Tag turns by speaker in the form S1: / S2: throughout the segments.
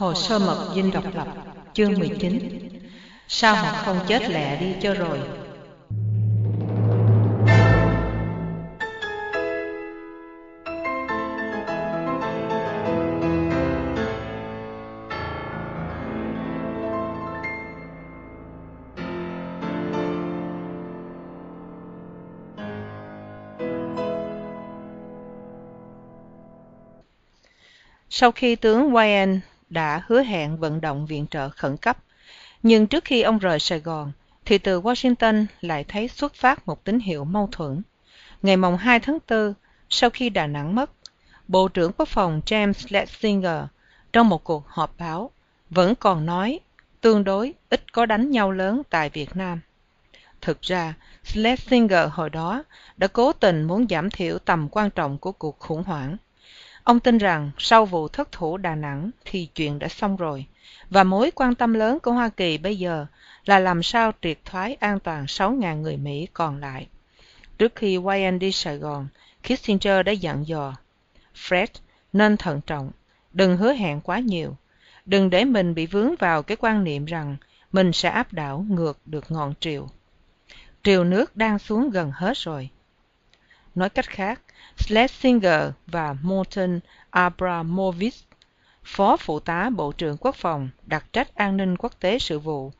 S1: Hồ sơ mật dinh độc lập, chương 19 Sao họ không chết lẹ đi cho rồi? Sau khi tướng Wayne đã hứa hẹn vận động viện trợ khẩn cấp, nhưng trước khi ông rời Sài Gòn, thì từ Washington lại thấy xuất phát một tín hiệu mâu thuẫn. Ngày mồng 2 tháng 4, sau khi Đà Nẵng mất, Bộ trưởng Quốc phòng James Schlesinger trong một cuộc họp báo vẫn còn nói tương đối ít có đánh nhau lớn tại Việt Nam. Thực ra, Schlesinger hồi đó đã cố tình muốn giảm thiểu tầm quan trọng của cuộc khủng hoảng. Ông tin rằng sau vụ thất thủ Đà Nẵng thì chuyện đã xong rồi, và mối quan tâm lớn của Hoa Kỳ bây giờ là làm sao triệt thoái an toàn 6.000 người Mỹ còn lại. Trước khi Wayne đi Sài Gòn, Kissinger đã dặn dò, Fred nên thận trọng, đừng hứa hẹn quá nhiều, đừng để mình bị vướng vào cái quan niệm rằng mình sẽ áp đảo ngược được ngọn triều. Triều nước đang xuống gần hết rồi. Nói cách khác, Schlesinger và Morton Abramovich, Phó Phụ tá Bộ trưởng Quốc phòng đặc trách an ninh quốc tế sự vụ,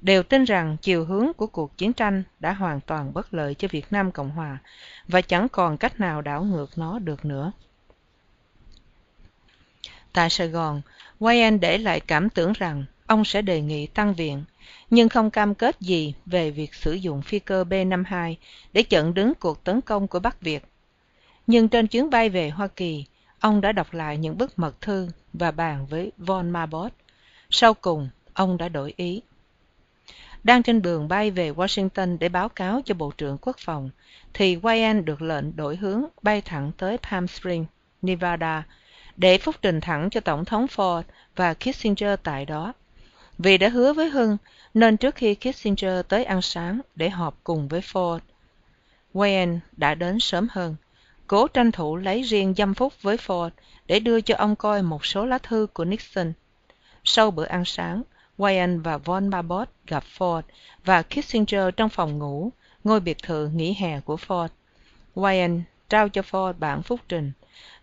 S1: đều tin rằng chiều hướng của cuộc chiến tranh đã hoàn toàn bất lợi cho Việt Nam Cộng Hòa và chẳng còn cách nào đảo ngược nó được nữa. Tại Sài Gòn, Wayne để lại cảm tưởng rằng ông sẽ đề nghị tăng viện, nhưng không cam kết gì về việc sử dụng phi cơ B-52 để chặn đứng cuộc tấn công của Bắc Việt. Nhưng trên chuyến bay về Hoa Kỳ, ông đã đọc lại những bức mật thư và bàn với Von Marbot. Sau cùng, ông đã đổi ý. Đang trên đường bay về Washington để báo cáo cho Bộ trưởng Quốc phòng, thì Wayne được lệnh đổi hướng bay thẳng tới Palm Springs, Nevada, để phúc trình thẳng cho Tổng thống Ford và Kissinger tại đó. Vì đã hứa với Hưng, nên trước khi Kissinger tới ăn sáng để họp cùng với Ford, Wayne đã đến sớm hơn, cố tranh thủ lấy riêng dăm phút với Ford để đưa cho ông coi một số lá thư của Nixon. Sau bữa ăn sáng, Wayne và von Babot gặp Ford và Kissinger trong phòng ngủ, ngôi biệt thự nghỉ hè của Ford. Wayne trao cho Ford bản phúc trình.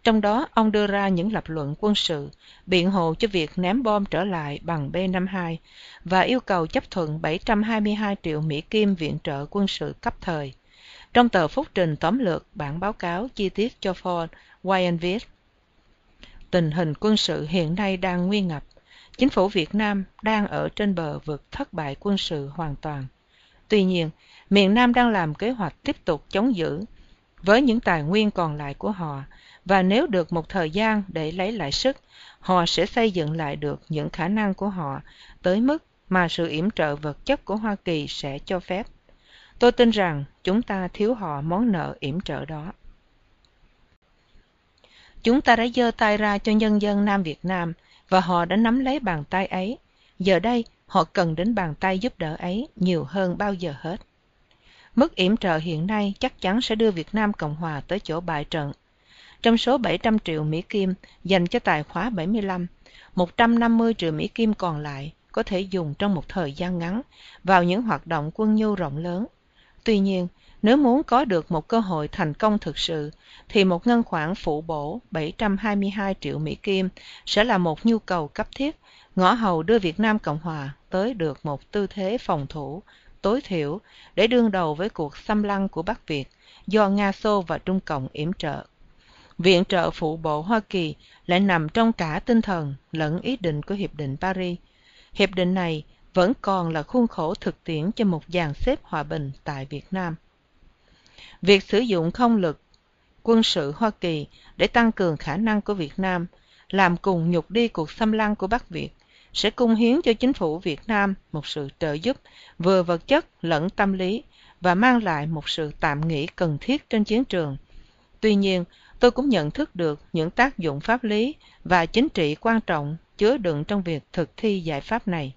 S1: Trong đó, ông đưa ra những lập luận quân sự, biện hộ cho việc ném bom trở lại bằng B-52 và yêu cầu chấp thuận 722 triệu Mỹ Kim viện trợ quân sự cấp thời. Trong tờ phúc trình tóm lược bản báo cáo chi tiết cho Ford, Wayne viết Tình hình quân sự hiện nay đang nguy ngập. Chính phủ Việt Nam đang ở trên bờ vực thất bại quân sự hoàn toàn. Tuy nhiên, miền Nam đang làm kế hoạch tiếp tục chống giữ với những tài nguyên còn lại của họ và nếu được một thời gian để lấy lại sức, họ sẽ xây dựng lại được những khả năng của họ tới mức mà sự yểm trợ vật chất của Hoa Kỳ sẽ cho phép. Tôi tin rằng chúng ta thiếu họ món nợ yểm trợ đó. Chúng ta đã giơ tay ra cho nhân dân Nam Việt Nam và họ đã nắm lấy bàn tay ấy. Giờ đây, họ cần đến bàn tay giúp đỡ ấy nhiều hơn bao giờ hết. Mức yểm trợ hiện nay chắc chắn sẽ đưa Việt Nam Cộng Hòa tới chỗ bại trận. Trong số 700 triệu Mỹ Kim dành cho tài khóa 75, 150 triệu Mỹ Kim còn lại có thể dùng trong một thời gian ngắn vào những hoạt động quân nhu rộng lớn. Tuy nhiên, nếu muốn có được một cơ hội thành công thực sự, thì một ngân khoản phụ bổ 722 triệu Mỹ Kim sẽ là một nhu cầu cấp thiết, ngõ hầu đưa Việt Nam Cộng Hòa tới được một tư thế phòng thủ tối thiểu để đương đầu với cuộc xâm lăng của Bắc Việt do Nga Xô và Trung Cộng yểm trợ. Viện trợ phụ bộ Hoa Kỳ lại nằm trong cả tinh thần lẫn ý định của Hiệp định Paris. Hiệp định này vẫn còn là khuôn khổ thực tiễn cho một dàn xếp hòa bình tại Việt Nam. Việc sử dụng không lực quân sự Hoa Kỳ để tăng cường khả năng của Việt Nam làm cùng nhục đi cuộc xâm lăng của Bắc Việt sẽ cung hiến cho chính phủ Việt Nam một sự trợ giúp vừa vật chất lẫn tâm lý và mang lại một sự tạm nghỉ cần thiết trên chiến trường. Tuy nhiên, tôi cũng nhận thức được những tác dụng pháp lý và chính trị quan trọng chứa đựng trong việc thực thi giải pháp này.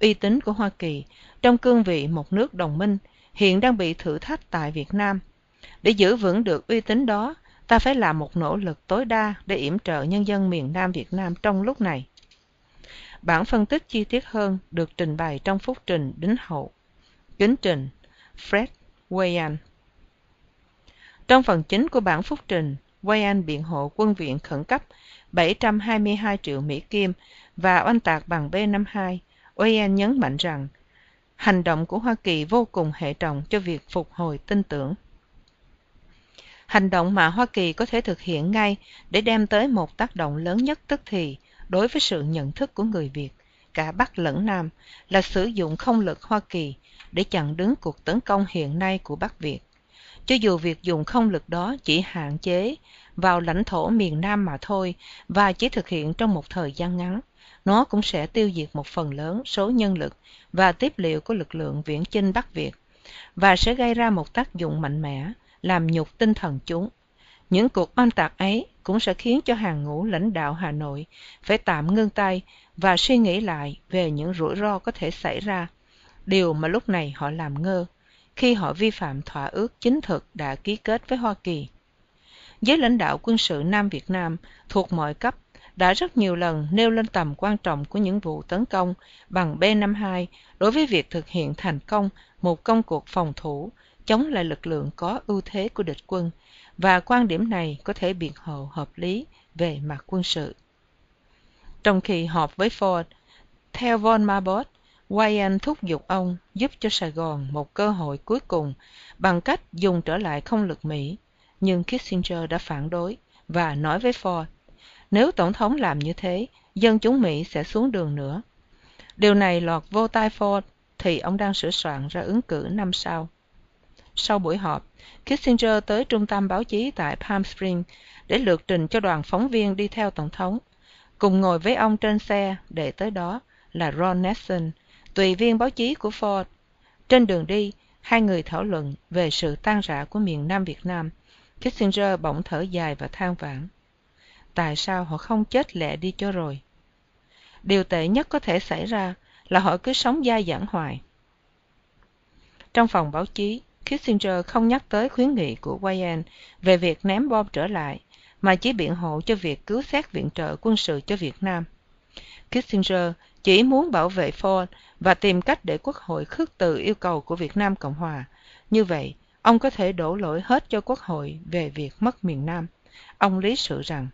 S1: Uy tín của Hoa Kỳ trong cương vị một nước đồng minh hiện đang bị thử thách tại Việt Nam. Để giữ vững được uy tín đó, ta phải làm một nỗ lực tối đa để yểm trợ nhân dân miền Nam Việt Nam trong lúc này. Bản phân tích chi tiết hơn được trình bày trong phúc trình đính hậu. Kính trình Fred Wayan Trong phần chính của bản phúc trình, Wayan biện hộ quân viện khẩn cấp 722 triệu Mỹ Kim và oanh tạc bằng B-52. Wayan nhấn mạnh rằng hành động của Hoa Kỳ vô cùng hệ trọng cho việc phục hồi tin tưởng. Hành động mà Hoa Kỳ có thể thực hiện ngay để đem tới một tác động lớn nhất tức thì đối với sự nhận thức của người Việt, cả Bắc lẫn Nam, là sử dụng không lực Hoa Kỳ để chặn đứng cuộc tấn công hiện nay của Bắc Việt. Cho dù việc dùng không lực đó chỉ hạn chế vào lãnh thổ miền Nam mà thôi và chỉ thực hiện trong một thời gian ngắn, nó cũng sẽ tiêu diệt một phần lớn số nhân lực và tiếp liệu của lực lượng viễn chinh Bắc Việt và sẽ gây ra một tác dụng mạnh mẽ làm nhục tinh thần chúng. Những cuộc oanh tạc ấy cũng sẽ khiến cho hàng ngũ lãnh đạo Hà Nội phải tạm ngưng tay và suy nghĩ lại về những rủi ro có thể xảy ra, điều mà lúc này họ làm ngơ khi họ vi phạm thỏa ước chính thực đã ký kết với Hoa Kỳ. Giới lãnh đạo quân sự Nam Việt Nam thuộc mọi cấp đã rất nhiều lần nêu lên tầm quan trọng của những vụ tấn công bằng B-52 đối với việc thực hiện thành công một công cuộc phòng thủ chống lại lực lượng có ưu thế của địch quân và quan điểm này có thể biện hộ hợp lý về mặt quân sự. Trong khi họp với Ford, theo von Quay anh thúc giục ông giúp cho Sài Gòn một cơ hội cuối cùng bằng cách dùng trở lại không lực Mỹ, nhưng Kissinger đã phản đối và nói với Ford, nếu Tổng thống làm như thế, dân chúng Mỹ sẽ xuống đường nữa. Điều này lọt vô tai Ford thì ông đang sửa soạn ra ứng cử năm sau. Sau buổi họp, Kissinger tới trung tâm báo chí tại Palm Springs để lược trình cho đoàn phóng viên đi theo Tổng thống. Cùng ngồi với ông trên xe để tới đó là Ron Nelson, tùy viên báo chí của Ford. Trên đường đi, hai người thảo luận về sự tan rã của miền Nam Việt Nam. Kissinger bỗng thở dài và than vãn. Tại sao họ không chết lẹ đi cho rồi? Điều tệ nhất có thể xảy ra là họ cứ sống dai dẳng hoài. Trong phòng báo chí, Kissinger không nhắc tới khuyến nghị của Wayne về việc ném bom trở lại, mà chỉ biện hộ cho việc cứu xét viện trợ quân sự cho Việt Nam. Kissinger chỉ muốn bảo vệ Ford và tìm cách để Quốc hội khước từ yêu cầu của Việt Nam Cộng Hòa. Như vậy, ông có thể đổ lỗi hết cho Quốc hội về việc mất miền Nam. Ông lý sự rằng,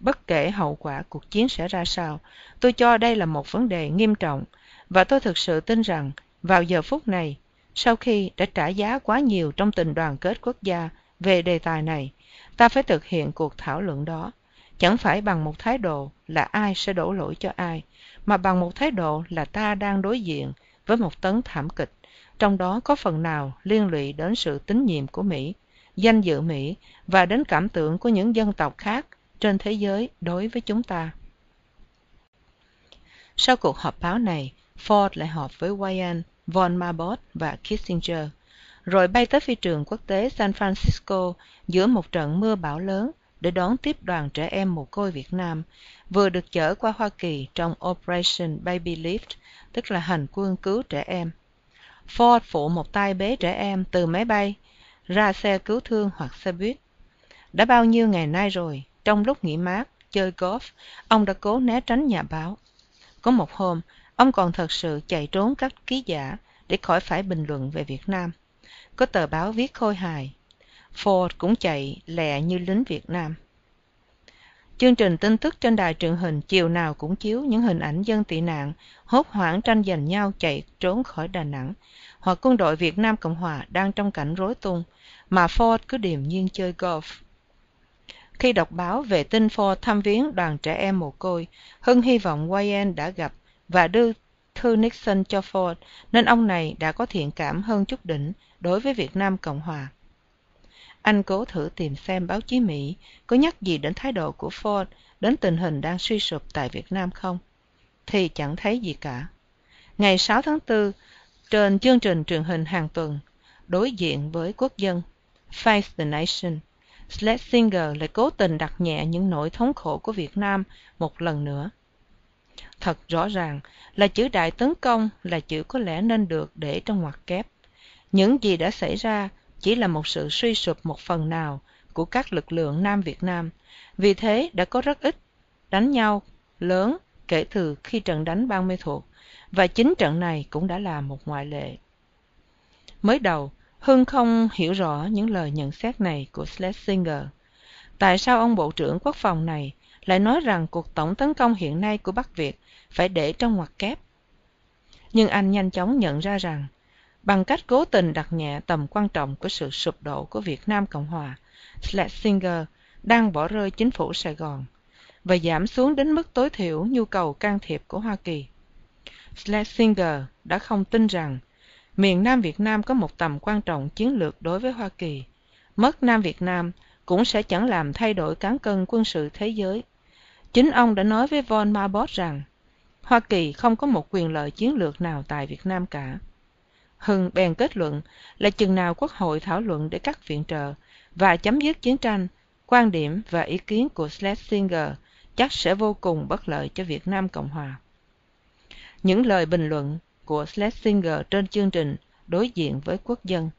S1: bất kể hậu quả cuộc chiến sẽ ra sao, tôi cho đây là một vấn đề nghiêm trọng, và tôi thực sự tin rằng vào giờ phút này, sau khi đã trả giá quá nhiều trong tình đoàn kết quốc gia về đề tài này, ta phải thực hiện cuộc thảo luận đó, chẳng phải bằng một thái độ là ai sẽ đổ lỗi cho ai, mà bằng một thái độ là ta đang đối diện với một tấn thảm kịch, trong đó có phần nào liên lụy đến sự tín nhiệm của Mỹ, danh dự Mỹ và đến cảm tưởng của những dân tộc khác trên thế giới đối với chúng ta. Sau cuộc họp báo này, Ford lại họp với Wyan von Marbot và Kissinger, rồi bay tới phi trường quốc tế San Francisco giữa một trận mưa bão lớn để đón tiếp đoàn trẻ em mồ côi Việt Nam vừa được chở qua Hoa Kỳ trong Operation Baby Lift, tức là hành quân cứu trẻ em. Ford phụ một tay bế trẻ em từ máy bay ra xe cứu thương hoặc xe buýt. Đã bao nhiêu ngày nay rồi, trong lúc nghỉ mát, chơi golf, ông đã cố né tránh nhà báo. Có một hôm, Ông còn thật sự chạy trốn các ký giả để khỏi phải bình luận về Việt Nam. Có tờ báo viết khôi hài. Ford cũng chạy lẹ như lính Việt Nam. Chương trình tin tức trên đài truyền hình chiều nào cũng chiếu những hình ảnh dân tị nạn hốt hoảng tranh giành nhau chạy trốn khỏi Đà Nẵng hoặc quân đội Việt Nam Cộng Hòa đang trong cảnh rối tung mà Ford cứ điềm nhiên chơi golf. Khi đọc báo về tin Ford thăm viếng đoàn trẻ em mồ côi, Hưng hy vọng Wayne đã gặp và đưa thư Nixon cho Ford, nên ông này đã có thiện cảm hơn chút đỉnh đối với Việt Nam Cộng Hòa. Anh cố thử tìm xem báo chí Mỹ có nhắc gì đến thái độ của Ford đến tình hình đang suy sụp tại Việt Nam không? Thì chẳng thấy gì cả. Ngày 6 tháng 4, trên chương trình truyền hình hàng tuần, đối diện với quốc dân, Face the Nation, Schlesinger lại cố tình đặt nhẹ những nỗi thống khổ của Việt Nam một lần nữa. Thật rõ ràng là chữ đại tấn công là chữ có lẽ nên được để trong ngoặc kép. Những gì đã xảy ra chỉ là một sự suy sụp một phần nào của các lực lượng Nam Việt Nam. Vì thế, đã có rất ít đánh nhau lớn kể từ khi trận đánh ban mê thuộc, và chính trận này cũng đã là một ngoại lệ. Mới đầu, hưng không hiểu rõ những lời nhận xét này của schlesinger. Tại sao ông bộ trưởng quốc phòng này lại nói rằng cuộc tổng tấn công hiện nay của bắc việt phải để trong ngoặc kép? Nhưng anh nhanh chóng nhận ra rằng bằng cách cố tình đặt nhẹ tầm quan trọng của sự sụp đổ của việt nam cộng hòa, schlesinger đang bỏ rơi chính phủ sài gòn và giảm xuống đến mức tối thiểu nhu cầu can thiệp của hoa kỳ. Schlesinger đã không tin rằng miền nam việt nam có một tầm quan trọng chiến lược đối với hoa kỳ. Mất nam việt nam cũng sẽ chẳng làm thay đổi cán cân quân sự thế giới. Chính ông đã nói với von marbot rằng hoa kỳ không có một quyền lợi chiến lược nào tại việt nam cả hưng bèn kết luận là chừng nào quốc hội thảo luận để cắt viện trợ và chấm dứt chiến tranh, quan điểm và ý kiến của schlesinger chắc sẽ vô cùng bất lợi cho việt nam cộng hòa. Những lời bình luận của schlesinger trên chương trình đối diện với quốc dân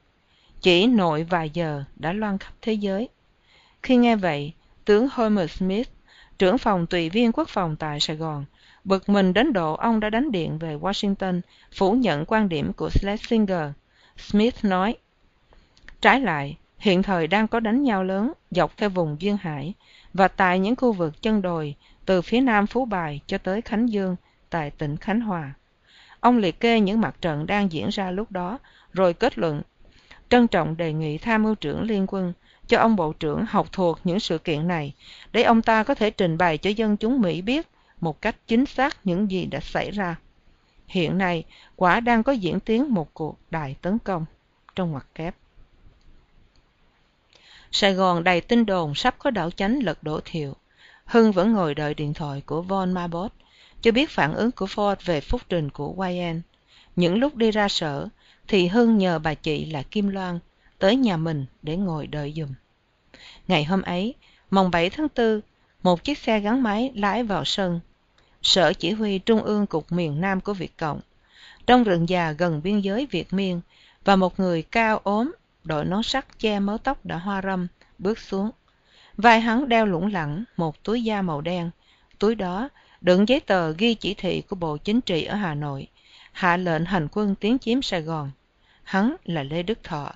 S1: chỉ nội vài giờ đã loan khắp thế giới. Khi nghe vậy, tướng homer smith, trưởng phòng tùy viên quốc phòng tại sài gòn bực mình đến độ ông đã đánh điện về washington, phủ nhận quan điểm của schlesinger. Smith nói, trái lại, hiện thời đang có đánh nhau lớn, dọc theo vùng duyên hải, và tại những khu vực chân đồi, từ phía nam phú bài cho tới khánh dương, tại tỉnh khánh hòa. Ông liệt kê những mặt trận đang diễn ra lúc đó, rồi kết luận, trân trọng đề nghị tham mưu trưởng liên quân cho ông bộ trưởng học thuộc những sự kiện này, để ông ta có thể trình bày cho dân chúng mỹ biết một cách chính xác những gì đã xảy ra. Hiện nay, quả đang có diễn tiến một cuộc đại tấn công trong ngoặc kép. Sài gòn đầy tin đồn sắp có đảo chánh lật đổ thiệu. Hưng vẫn ngồi đợi điện thoại của von marbot chưa biết phản ứng của ford về phúc trình của wayne những lúc đi ra sở, thì hưng nhờ bà chị là kim loan tới nhà mình để ngồi đợi giùm. Ngày hôm ấy mồng bảy tháng tư một chiếc xe gắn máy lái vào sân. Sở chỉ huy trung ương cục miền nam của việt cộng. Trong rừng già gần biên giới việt miên và một người cao ốm, đội nón sắt che mớ tóc đã hoa râm, bước xuống. Vai hắn đeo lủng lẳng, một túi da màu đen. Túi đó đựng giấy tờ ghi chỉ thị của bộ chính trị ở hà nội, hạ lệnh hành quân tiến chiếm sài gòn. Hắn là lê đức thọ,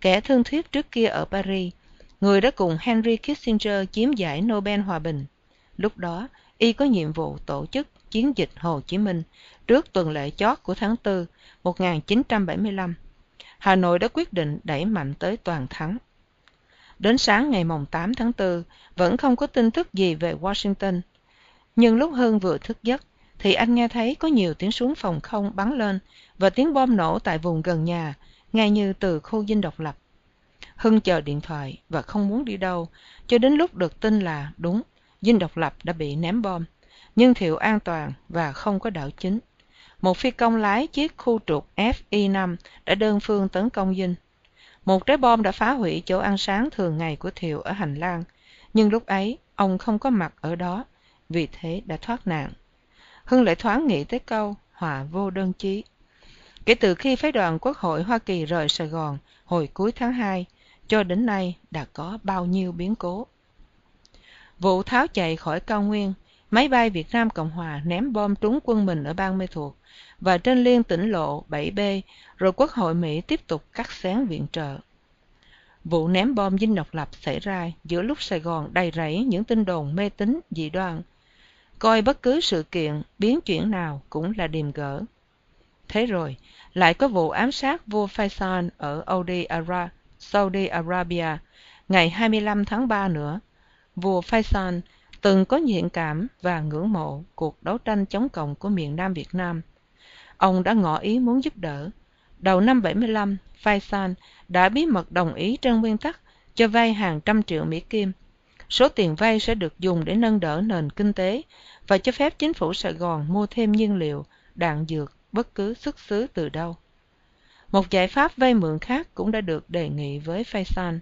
S1: kẻ thương thuyết trước kia ở paris người đã cùng henry kissinger chiếm giải nobel hòa bình lúc đó y có nhiệm vụ tổ chức chiến dịch hồ chí minh trước tuần lễ chót của tháng 4 1975. Hà Nội đã quyết định đẩy mạnh tới toàn thắng. Đến sáng ngày mồng 8 tháng 4, vẫn không có tin tức gì về Washington. Nhưng lúc hơn vừa thức giấc, thì anh nghe thấy có nhiều tiếng súng phòng không bắn lên và tiếng bom nổ tại vùng gần nhà, ngay như từ khu dinh độc lập. Hưng chờ điện thoại và không muốn đi đâu, cho đến lúc được tin là đúng, dinh độc lập đã bị ném bom, nhưng thiệu an toàn và không có đảo chính. Một phi công lái chiếc khu trục FI-5 đã đơn phương tấn công dinh. Một trái bom đã phá hủy chỗ ăn sáng thường ngày của Thiệu ở hành lang, nhưng lúc ấy ông không có mặt ở đó, vì thế đã thoát nạn. Hưng lại thoáng nghĩ tới câu hòa vô đơn chí. Kể từ khi phái đoàn Quốc hội Hoa Kỳ rời Sài Gòn hồi cuối tháng 2, cho đến nay đã có bao nhiêu biến cố. Vụ tháo chạy khỏi cao nguyên, máy bay Việt Nam Cộng Hòa ném bom trúng quân mình ở bang Mê Thuộc và trên liên tỉnh lộ 7B, rồi Quốc hội Mỹ tiếp tục cắt xén viện trợ. Vụ ném bom dinh độc lập xảy ra giữa lúc Sài Gòn đầy rẫy những tin đồn mê tín dị đoan. Coi bất cứ sự kiện, biến chuyển nào cũng là điềm gỡ. Thế rồi, lại có vụ ám sát vua Faisal ở Audi Ara Saudi Arabia ngày 25 tháng 3 nữa. Vua Faisal từng có thiện cảm và ngưỡng mộ cuộc đấu tranh chống cộng của miền Nam Việt Nam. Ông đã ngỏ ý muốn giúp đỡ. Đầu năm 75, Faisal đã bí mật đồng ý trên nguyên tắc cho vay hàng trăm triệu Mỹ Kim. Số tiền vay sẽ được dùng để nâng đỡ nền kinh tế và cho phép chính phủ Sài Gòn mua thêm nhiên liệu, đạn dược, bất cứ xuất xứ từ đâu. Một giải pháp vay mượn khác cũng đã được đề nghị với Faisal.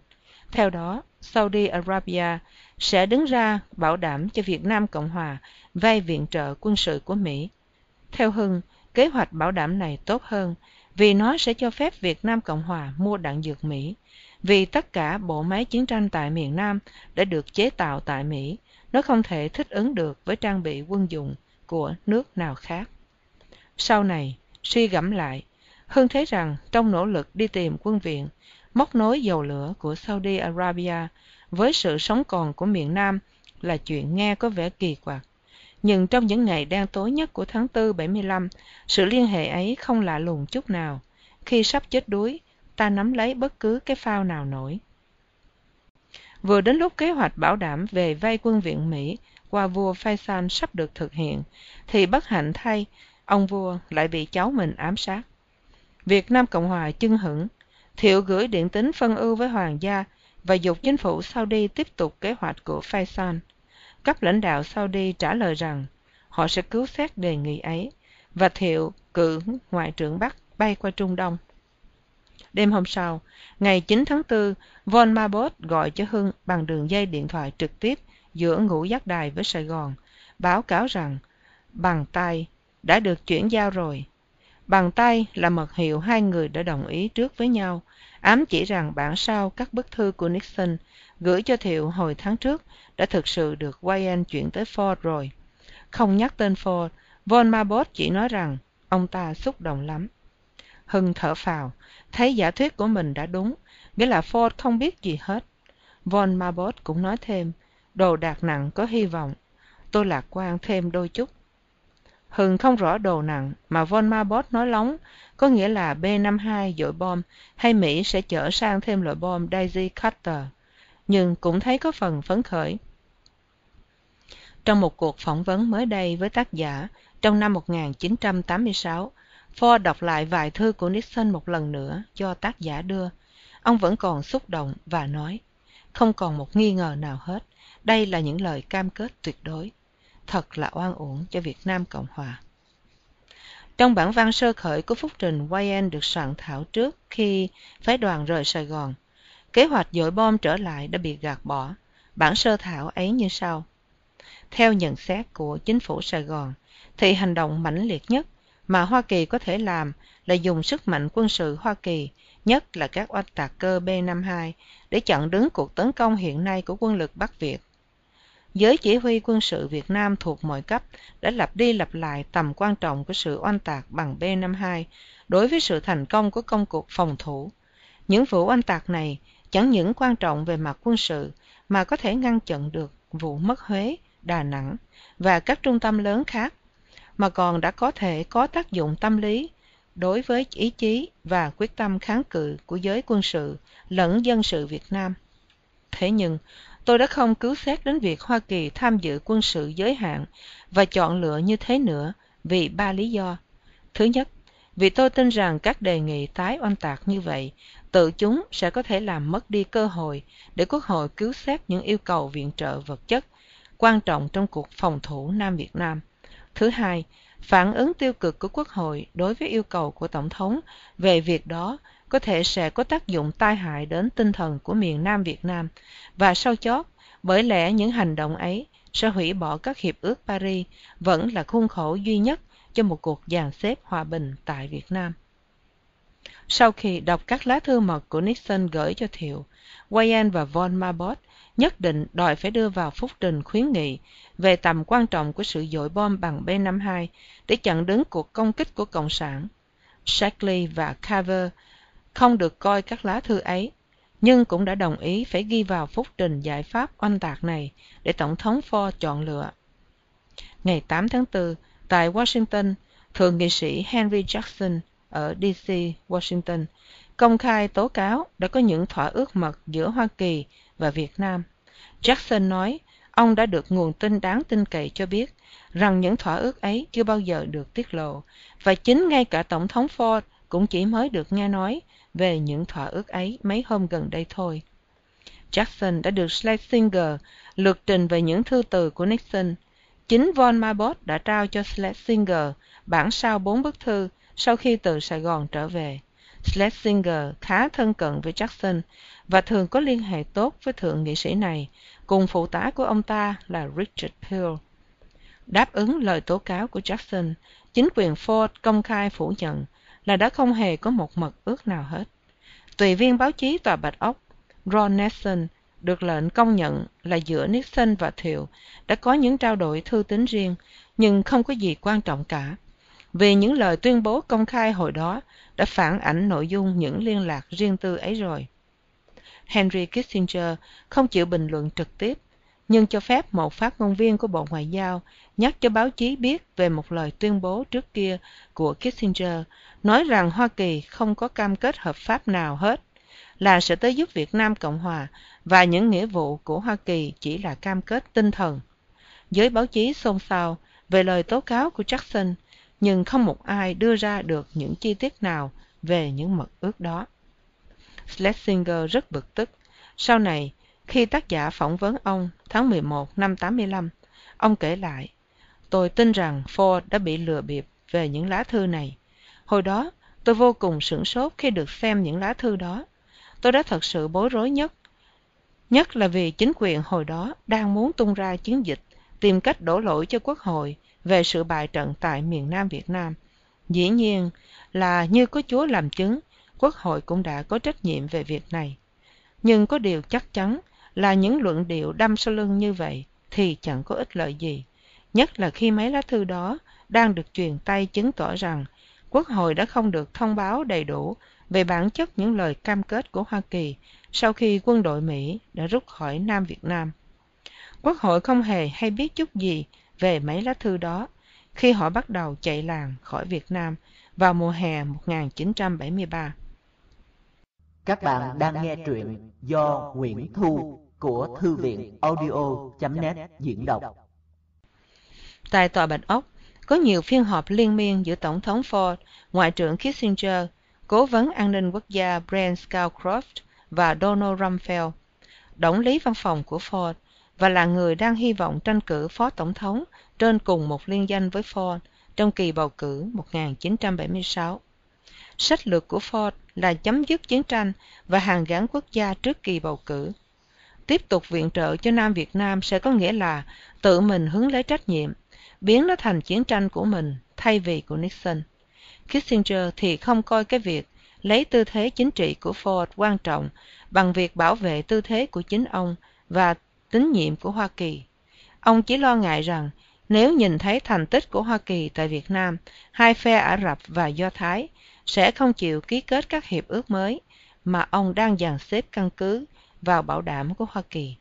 S1: Theo đó, Saudi Arabia sẽ đứng ra bảo đảm cho Việt Nam Cộng Hòa vay viện trợ quân sự của Mỹ. Theo Hưng, kế hoạch bảo đảm này tốt hơn vì nó sẽ cho phép Việt Nam Cộng Hòa mua đạn dược Mỹ. Vì tất cả bộ máy chiến tranh tại miền Nam đã được chế tạo tại Mỹ, nó không thể thích ứng được với trang bị quân dụng của nước nào khác sau này suy gẫm lại hưng thấy rằng, trong nỗ lực đi tìm quân viện, móc nối dầu lửa của saudi arabia với sự sống còn của miền nam là chuyện nghe có vẻ kỳ quặc. Nhưng trong những ngày đen tối nhất của tháng tư bảy mươi lăm, sự liên hệ ấy không lạ lùng chút nào. Khi sắp chết đuối, ta nắm lấy bất cứ cái phao nào nổi. Vừa đến lúc kế hoạch bảo đảm về vay quân viện mỹ qua vua faisal sắp được thực hiện, thì bất hạnh thay, ông vua lại bị cháu mình ám sát việt nam cộng hòa chưng hửng. Thiệu gửi điện tín phân ưu với hoàng gia và dục chính phủ saudi tiếp tục kế hoạch của faisal. Các lãnh đạo saudi trả lời rằng họ sẽ cứu xét đề nghị ấy và thiệu cử ngoại trưởng bắc bay qua trung đông. Đêm hôm sau ngày 9 tháng 4, von Mabot gọi cho hưng bằng đường dây điện thoại trực tiếp giữa ngũ giác đài với sài gòn báo cáo rằng bằng tay đã được chuyển giao rồi bằng tay là mật hiệu hai người đã đồng ý trước với nhau. Ám chỉ rằng bản sao các bức thư của nixon gửi cho thiệu hồi tháng trước đã thực sự được wayne chuyển tới ford rồi. Không nhắc tên ford, von marbot chỉ nói rằng ông ta xúc động lắm. Hưng thở phào, thấy giả thuyết của mình đã đúng, nghĩa là ford không biết gì hết. Von marbot cũng nói thêm, đồ đạc nặng có hy vọng. Tôi lạc quan thêm đôi chút. Hừng không rõ đồ nặng mà von marbot nói lóng có nghĩa là b năm hai dội bom hay mỹ sẽ chở sang thêm loại bom daisy cutter nhưng cũng thấy có phần phấn khởi trong một cuộc phỏng vấn mới đây với tác giả trong năm 1986, Ford đọc lại vài thư của Nixon một lần nữa do tác giả đưa. Ông vẫn còn xúc động và nói, không còn một nghi ngờ nào hết, đây là những lời cam kết tuyệt đối. Thật là oan uổng cho Việt Nam Cộng Hòa. Trong bản văn sơ khởi của phúc trình Wayne được soạn thảo trước khi phái đoàn rời Sài Gòn, kế hoạch dội bom trở lại đã bị gạt bỏ. Bản sơ thảo ấy như sau. Theo nhận xét của chính phủ Sài Gòn, thì hành động mãnh liệt nhất mà Hoa Kỳ có thể làm là dùng sức mạnh quân sự Hoa Kỳ, nhất là các oanh tạc cơ B-52, để chặn đứng cuộc tấn công hiện nay của quân lực Bắc Việt. Giới chỉ huy quân sự Việt Nam thuộc mọi cấp đã lặp đi lặp lại tầm quan trọng của sự oanh tạc bằng B-52 đối với sự thành công của công cuộc phòng thủ. Những vụ oanh tạc này chẳng những quan trọng về mặt quân sự mà có thể ngăn chặn được vụ mất Huế, Đà Nẵng và các trung tâm lớn khác mà còn đã có thể có tác dụng tâm lý đối với ý chí và quyết tâm kháng cự của giới quân sự lẫn dân sự Việt Nam. Thế nhưng, tôi đã không cứu xét đến việc Hoa Kỳ tham dự quân sự giới hạn và chọn lựa như thế nữa vì ba lý do. Thứ nhất, vì tôi tin rằng các đề nghị tái oanh tạc như vậy tự chúng sẽ có thể làm mất đi cơ hội để Quốc hội cứu xét những yêu cầu viện trợ vật chất quan trọng trong cuộc phòng thủ Nam Việt Nam. Thứ hai, phản ứng tiêu cực của Quốc hội đối với yêu cầu của Tổng thống về việc đó có thể sẽ có tác dụng tai hại đến tinh thần của miền Nam Việt Nam và sau chót, bởi lẽ những hành động ấy sẽ hủy bỏ các hiệp ước Paris vẫn là khuôn khổ duy nhất cho một cuộc dàn xếp hòa bình tại Việt Nam. Sau khi đọc các lá thư mật của Nixon gửi cho Thiệu, Wayne và von Marbot nhất định đòi phải đưa vào phúc trình khuyến nghị về tầm quan trọng của sự dội bom bằng B-52 để chặn đứng cuộc công kích của Cộng sản. Shackley và Carver không được coi các lá thư ấy, nhưng cũng đã đồng ý phải ghi vào phúc trình giải pháp oanh tạc này để Tổng thống Ford chọn lựa. Ngày 8 tháng 4, tại Washington, Thượng nghị sĩ Henry Jackson ở DC, Washington, công khai tố cáo đã có những thỏa ước mật giữa Hoa Kỳ và Việt Nam. Jackson nói ông đã được nguồn tin đáng tin cậy cho biết rằng những thỏa ước ấy chưa bao giờ được tiết lộ và chính ngay cả tổng thống ford cũng chỉ mới được nghe nói về những thỏa ước ấy mấy hôm gần đây thôi. Jackson đã được schlesinger lược trình về những thư từ của nixon. Chính von marbot đã trao cho schlesinger bản sao bốn bức thư sau khi từ sài gòn trở về. Schlesinger khá thân cận với jackson và thường có liên hệ tốt với thượng nghị sĩ này, cùng phụ tá của ông ta là richard peel. Đáp ứng lời tố cáo của jackson, chính quyền ford công khai phủ nhận là đã không hề có một mật ước nào hết. Tùy viên báo chí tòa bạch ốc, ron nelson được lệnh công nhận là giữa nixon và thiệu đã có những trao đổi thư tín riêng, nhưng không có gì quan trọng cả. Vì những lời tuyên bố công khai hồi đó đã phản ảnh nội dung những liên lạc riêng tư ấy rồi. Henry kissinger không chịu bình luận trực tiếp nhưng cho phép một phát ngôn viên của bộ ngoại giao nhắc cho báo chí biết về một lời tuyên bố trước kia của kissinger, nói rằng hoa kỳ không có cam kết hợp pháp nào hết, là sẽ tới giúp việt nam cộng hòa và những nghĩa vụ của hoa kỳ chỉ là cam kết tinh thần. Giới báo chí xôn xao về lời tố cáo của jackson, nhưng không một ai đưa ra được những chi tiết nào về những mật ước đó. Schlesinger rất bực tức. Sau này khi tác giả phỏng vấn ông tháng 11 năm 85, ông kể lại, tôi tin rằng Ford đã bị lừa bịp về những lá thư này. Hồi đó, tôi vô cùng sửng sốt khi được xem những lá thư đó. Tôi đã thật sự bối rối nhất. Nhất là vì chính quyền hồi đó đang muốn tung ra chiến dịch tìm cách đổ lỗi cho quốc hội về sự bại trận tại miền Nam Việt Nam. Dĩ nhiên là như có Chúa làm chứng, quốc hội cũng đã có trách nhiệm về việc này. Nhưng có điều chắc chắn là những luận điệu đâm sau lưng như vậy thì chẳng có ích lợi gì, nhất là khi mấy lá thư đó đang được truyền tay chứng tỏ rằng quốc hội đã không được thông báo đầy đủ về bản chất những lời cam kết của hoa kỳ sau khi quân đội mỹ đã rút khỏi nam việt nam quốc hội không hề hay biết chút gì về mấy lá thư đó khi họ bắt đầu chạy làng khỏi việt nam vào mùa hè 1973.
S2: Các bạn đang nghe truyện do Nguyễn Thu của Thư viện audio.net diễn đọc.
S1: Tại Tòa Bạch Ốc, có nhiều phiên họp liên miên giữa Tổng thống Ford, Ngoại trưởng Kissinger, Cố vấn an ninh quốc gia Brent Scowcroft và Donald Rumsfeld, Tổng lý văn phòng của Ford và là người đang hy vọng tranh cử phó tổng thống trên cùng một liên danh với Ford trong kỳ bầu cử 1976. Sách lược của Ford là chấm dứt chiến tranh và hàn gắn quốc gia trước kỳ bầu cử tiếp tục viện trợ cho nam việt nam sẽ có nghĩa là tự mình hứng lấy trách nhiệm, biến nó thành chiến tranh của mình thay vì của nixon. Kissinger thì không coi cái việc lấy tư thế chính trị của ford quan trọng bằng việc bảo vệ tư thế của chính ông và tín nhiệm của hoa kỳ. Ông chỉ lo ngại rằng nếu nhìn thấy thành tích của hoa kỳ tại việt nam, hai phe ả rập và do thái sẽ không chịu ký kết các hiệp ước mới mà ông đang dàn xếp căn cứ vào bảo đảm của Hoa Kỳ.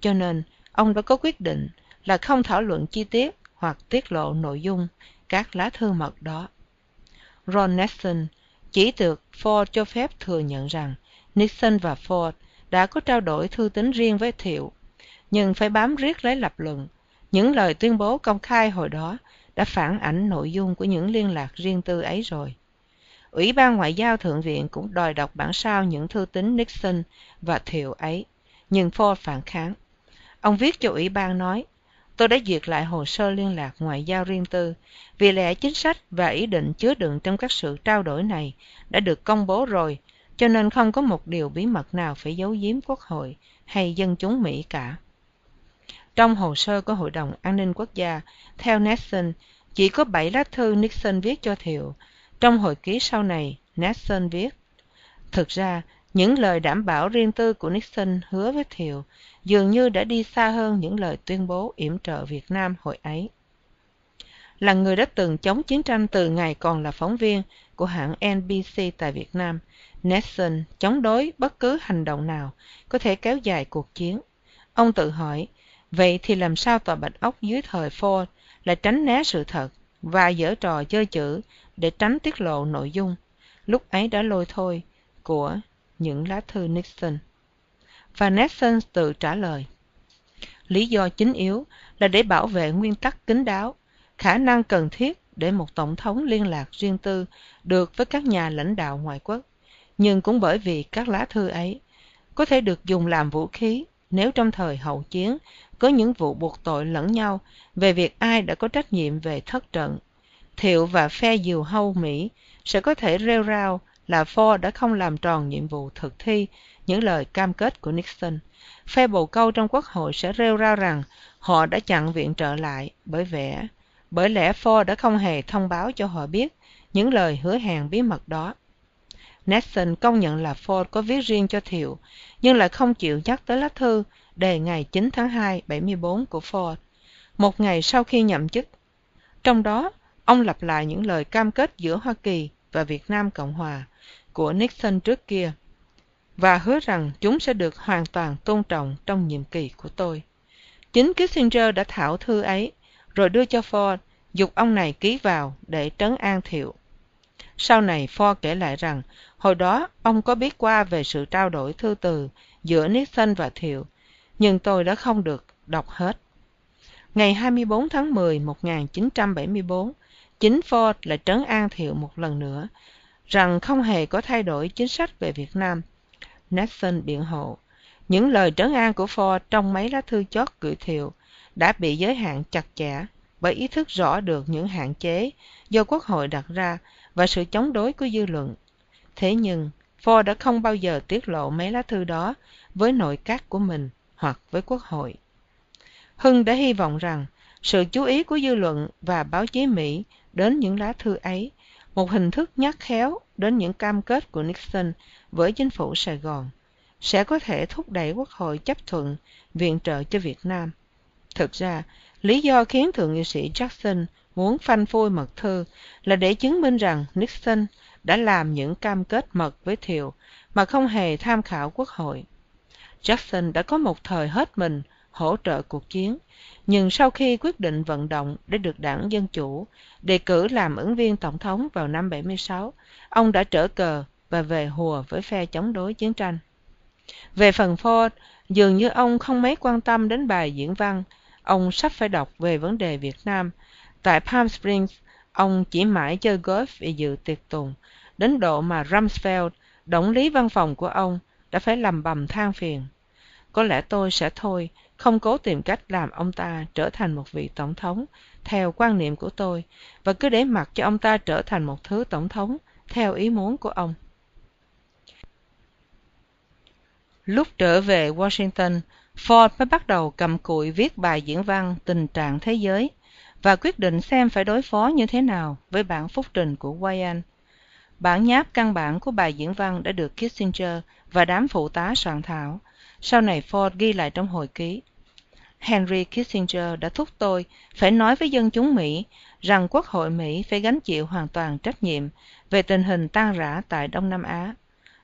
S1: Cho nên, ông đã có quyết định là không thảo luận chi tiết hoặc tiết lộ nội dung các lá thư mật đó. Ron Nixon chỉ được Ford cho phép thừa nhận rằng Nixon và Ford đã có trao đổi thư tín riêng với Thiệu, nhưng phải bám riết lấy lập luận. Những lời tuyên bố công khai hồi đó đã phản ảnh nội dung của những liên lạc riêng tư ấy rồi. Ủy ban Ngoại giao Thượng viện cũng đòi đọc bản sao những thư tín Nixon và Thiệu ấy, nhưng Ford phản kháng. Ông viết cho Ủy ban nói, tôi đã duyệt lại hồ sơ liên lạc ngoại giao riêng tư, vì lẽ chính sách và ý định chứa đựng trong các sự trao đổi này đã được công bố rồi, cho nên không có một điều bí mật nào phải giấu giếm quốc hội hay dân chúng Mỹ cả. Trong hồ sơ của Hội đồng An ninh Quốc gia, theo Nixon, chỉ có bảy lá thư Nixon viết cho Thiệu, trong hồi ký sau này, Nixon viết, Thực ra, những lời đảm bảo riêng tư của Nixon hứa với Thiệu dường như đã đi xa hơn những lời tuyên bố yểm trợ Việt Nam hồi ấy. Là người đã từng chống chiến tranh từ ngày còn là phóng viên của hãng NBC tại Việt Nam, Nixon chống đối bất cứ hành động nào có thể kéo dài cuộc chiến. Ông tự hỏi, vậy thì làm sao tòa bạch ốc dưới thời Ford lại tránh né sự thật và dở trò chơi chữ để tránh tiết lộ nội dung lúc ấy đã lôi thôi của những lá thư Nixon. Và Nixon tự trả lời. Lý do chính yếu là để bảo vệ nguyên tắc kín đáo, khả năng cần thiết để một tổng thống liên lạc riêng tư được với các nhà lãnh đạo ngoại quốc, nhưng cũng bởi vì các lá thư ấy có thể được dùng làm vũ khí nếu trong thời hậu chiến có những vụ buộc tội lẫn nhau về việc ai đã có trách nhiệm về thất trận thiệu và phe diều hâu mỹ sẽ có thể rêu rao là ford đã không làm tròn nhiệm vụ thực thi những lời cam kết của nixon phe bầu câu trong quốc hội sẽ rêu rao rằng họ đã chặn viện trợ lại bởi vẻ bởi lẽ ford đã không hề thông báo cho họ biết những lời hứa hẹn bí mật đó nixon công nhận là ford có viết riêng cho thiệu nhưng lại không chịu nhắc tới lá thư đề ngày 9 tháng 2 74 của Ford, một ngày sau khi nhậm chức. trong đó ông lặp lại những lời cam kết giữa hoa kỳ và việt nam cộng hòa của nixon trước kia và hứa rằng chúng sẽ được hoàn toàn tôn trọng trong nhiệm kỳ của tôi. Chính kissinger đã thảo thư ấy rồi đưa cho ford dục ông này ký vào để trấn an thiệu. Sau này ford kể lại rằng hồi đó ông có biết qua về sự trao đổi thư từ giữa nixon và thiệu nhưng tôi đã không được đọc hết. Ngày 24 tháng 10 1974, chính Ford lại trấn an Thiệu một lần nữa rằng không hề có thay đổi chính sách về Việt Nam. Nixon biện hộ, những lời trấn an của Ford trong mấy lá thư chót gửi Thiệu đã bị giới hạn chặt chẽ bởi ý thức rõ được những hạn chế do Quốc hội đặt ra và sự chống đối của dư luận. Thế nhưng, Ford đã không bao giờ tiết lộ mấy lá thư đó với nội các của mình hoặc với Quốc hội. Hưng đã hy vọng rằng sự chú ý của dư luận và báo chí Mỹ đến những lá thư ấy, một hình thức nhắc khéo đến những cam kết của Nixon với chính phủ Sài Gòn, sẽ có thể thúc đẩy Quốc hội chấp thuận viện trợ cho Việt Nam. Thực ra, lý do khiến Thượng nghị sĩ Jackson muốn phanh phui mật thư là để chứng minh rằng Nixon đã làm những cam kết mật với Thiệu mà không hề tham khảo Quốc hội. Jackson đã có một thời hết mình hỗ trợ cuộc chiến, nhưng sau khi quyết định vận động để được đảng Dân Chủ đề cử làm ứng viên tổng thống vào năm 76, ông đã trở cờ và về hùa với phe chống đối chiến tranh. Về phần Ford, dường như ông không mấy quan tâm đến bài diễn văn, ông sắp phải đọc về vấn đề Việt Nam. Tại Palm Springs, ông chỉ mãi chơi golf vì dự tiệc tùng, đến độ mà Rumsfeld, đồng lý văn phòng của ông, đã phải lầm bầm than phiền. Có lẽ tôi sẽ thôi, không cố tìm cách làm ông ta trở thành một vị tổng thống, theo quan niệm của tôi, và cứ để mặc cho ông ta trở thành một thứ tổng thống, theo ý muốn của ông. Lúc trở về washington, ford mới bắt đầu cầm cụi viết bài diễn văn tình trạng thế giới, và quyết định xem phải đối phó như thế nào với bản phúc trình của wayne. Bản nháp căn bản của bài diễn văn đã được kissinger và đám phụ tá soạn thảo sau này ford ghi lại trong hồi ký. Henry kissinger đã thúc tôi phải nói với dân chúng mỹ rằng quốc hội mỹ phải gánh chịu hoàn toàn trách nhiệm về tình hình tan rã tại đông nam á.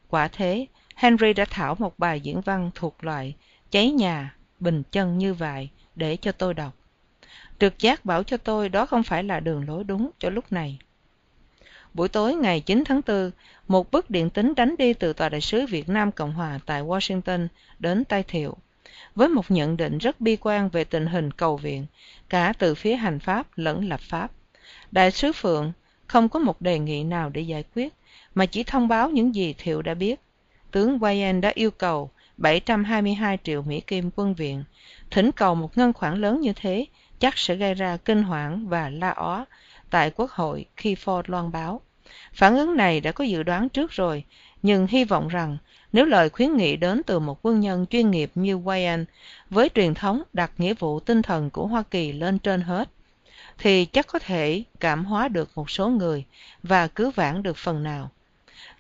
S1: Quả thế, henry đã thảo một bài diễn văn thuộc loại cháy nhà, bình chân như vậy để cho tôi đọc. Trực giác bảo cho tôi đó không phải là đường lối đúng cho lúc này buổi tối ngày 9 tháng 4, một bức điện tín đánh đi từ tòa đại sứ Việt Nam Cộng hòa tại Washington đến tay Thiệu với một nhận định rất bi quan về tình hình cầu viện, cả từ phía hành pháp lẫn lập pháp. Đại sứ Phượng không có một đề nghị nào để giải quyết, mà chỉ thông báo những gì Thiệu đã biết. Tướng Wayne đã yêu cầu 722 triệu Mỹ Kim quân viện, thỉnh cầu một ngân khoản lớn như thế chắc sẽ gây ra kinh hoảng và la ó tại Quốc hội khi Ford loan báo. Phản ứng này đã có dự đoán trước rồi, nhưng hy vọng rằng nếu lời khuyến nghị đến từ một quân nhân chuyên nghiệp như Wayne với truyền thống đặt nghĩa vụ tinh thần của Hoa Kỳ lên trên hết, thì chắc có thể cảm hóa được một số người và cứu vãn được phần nào.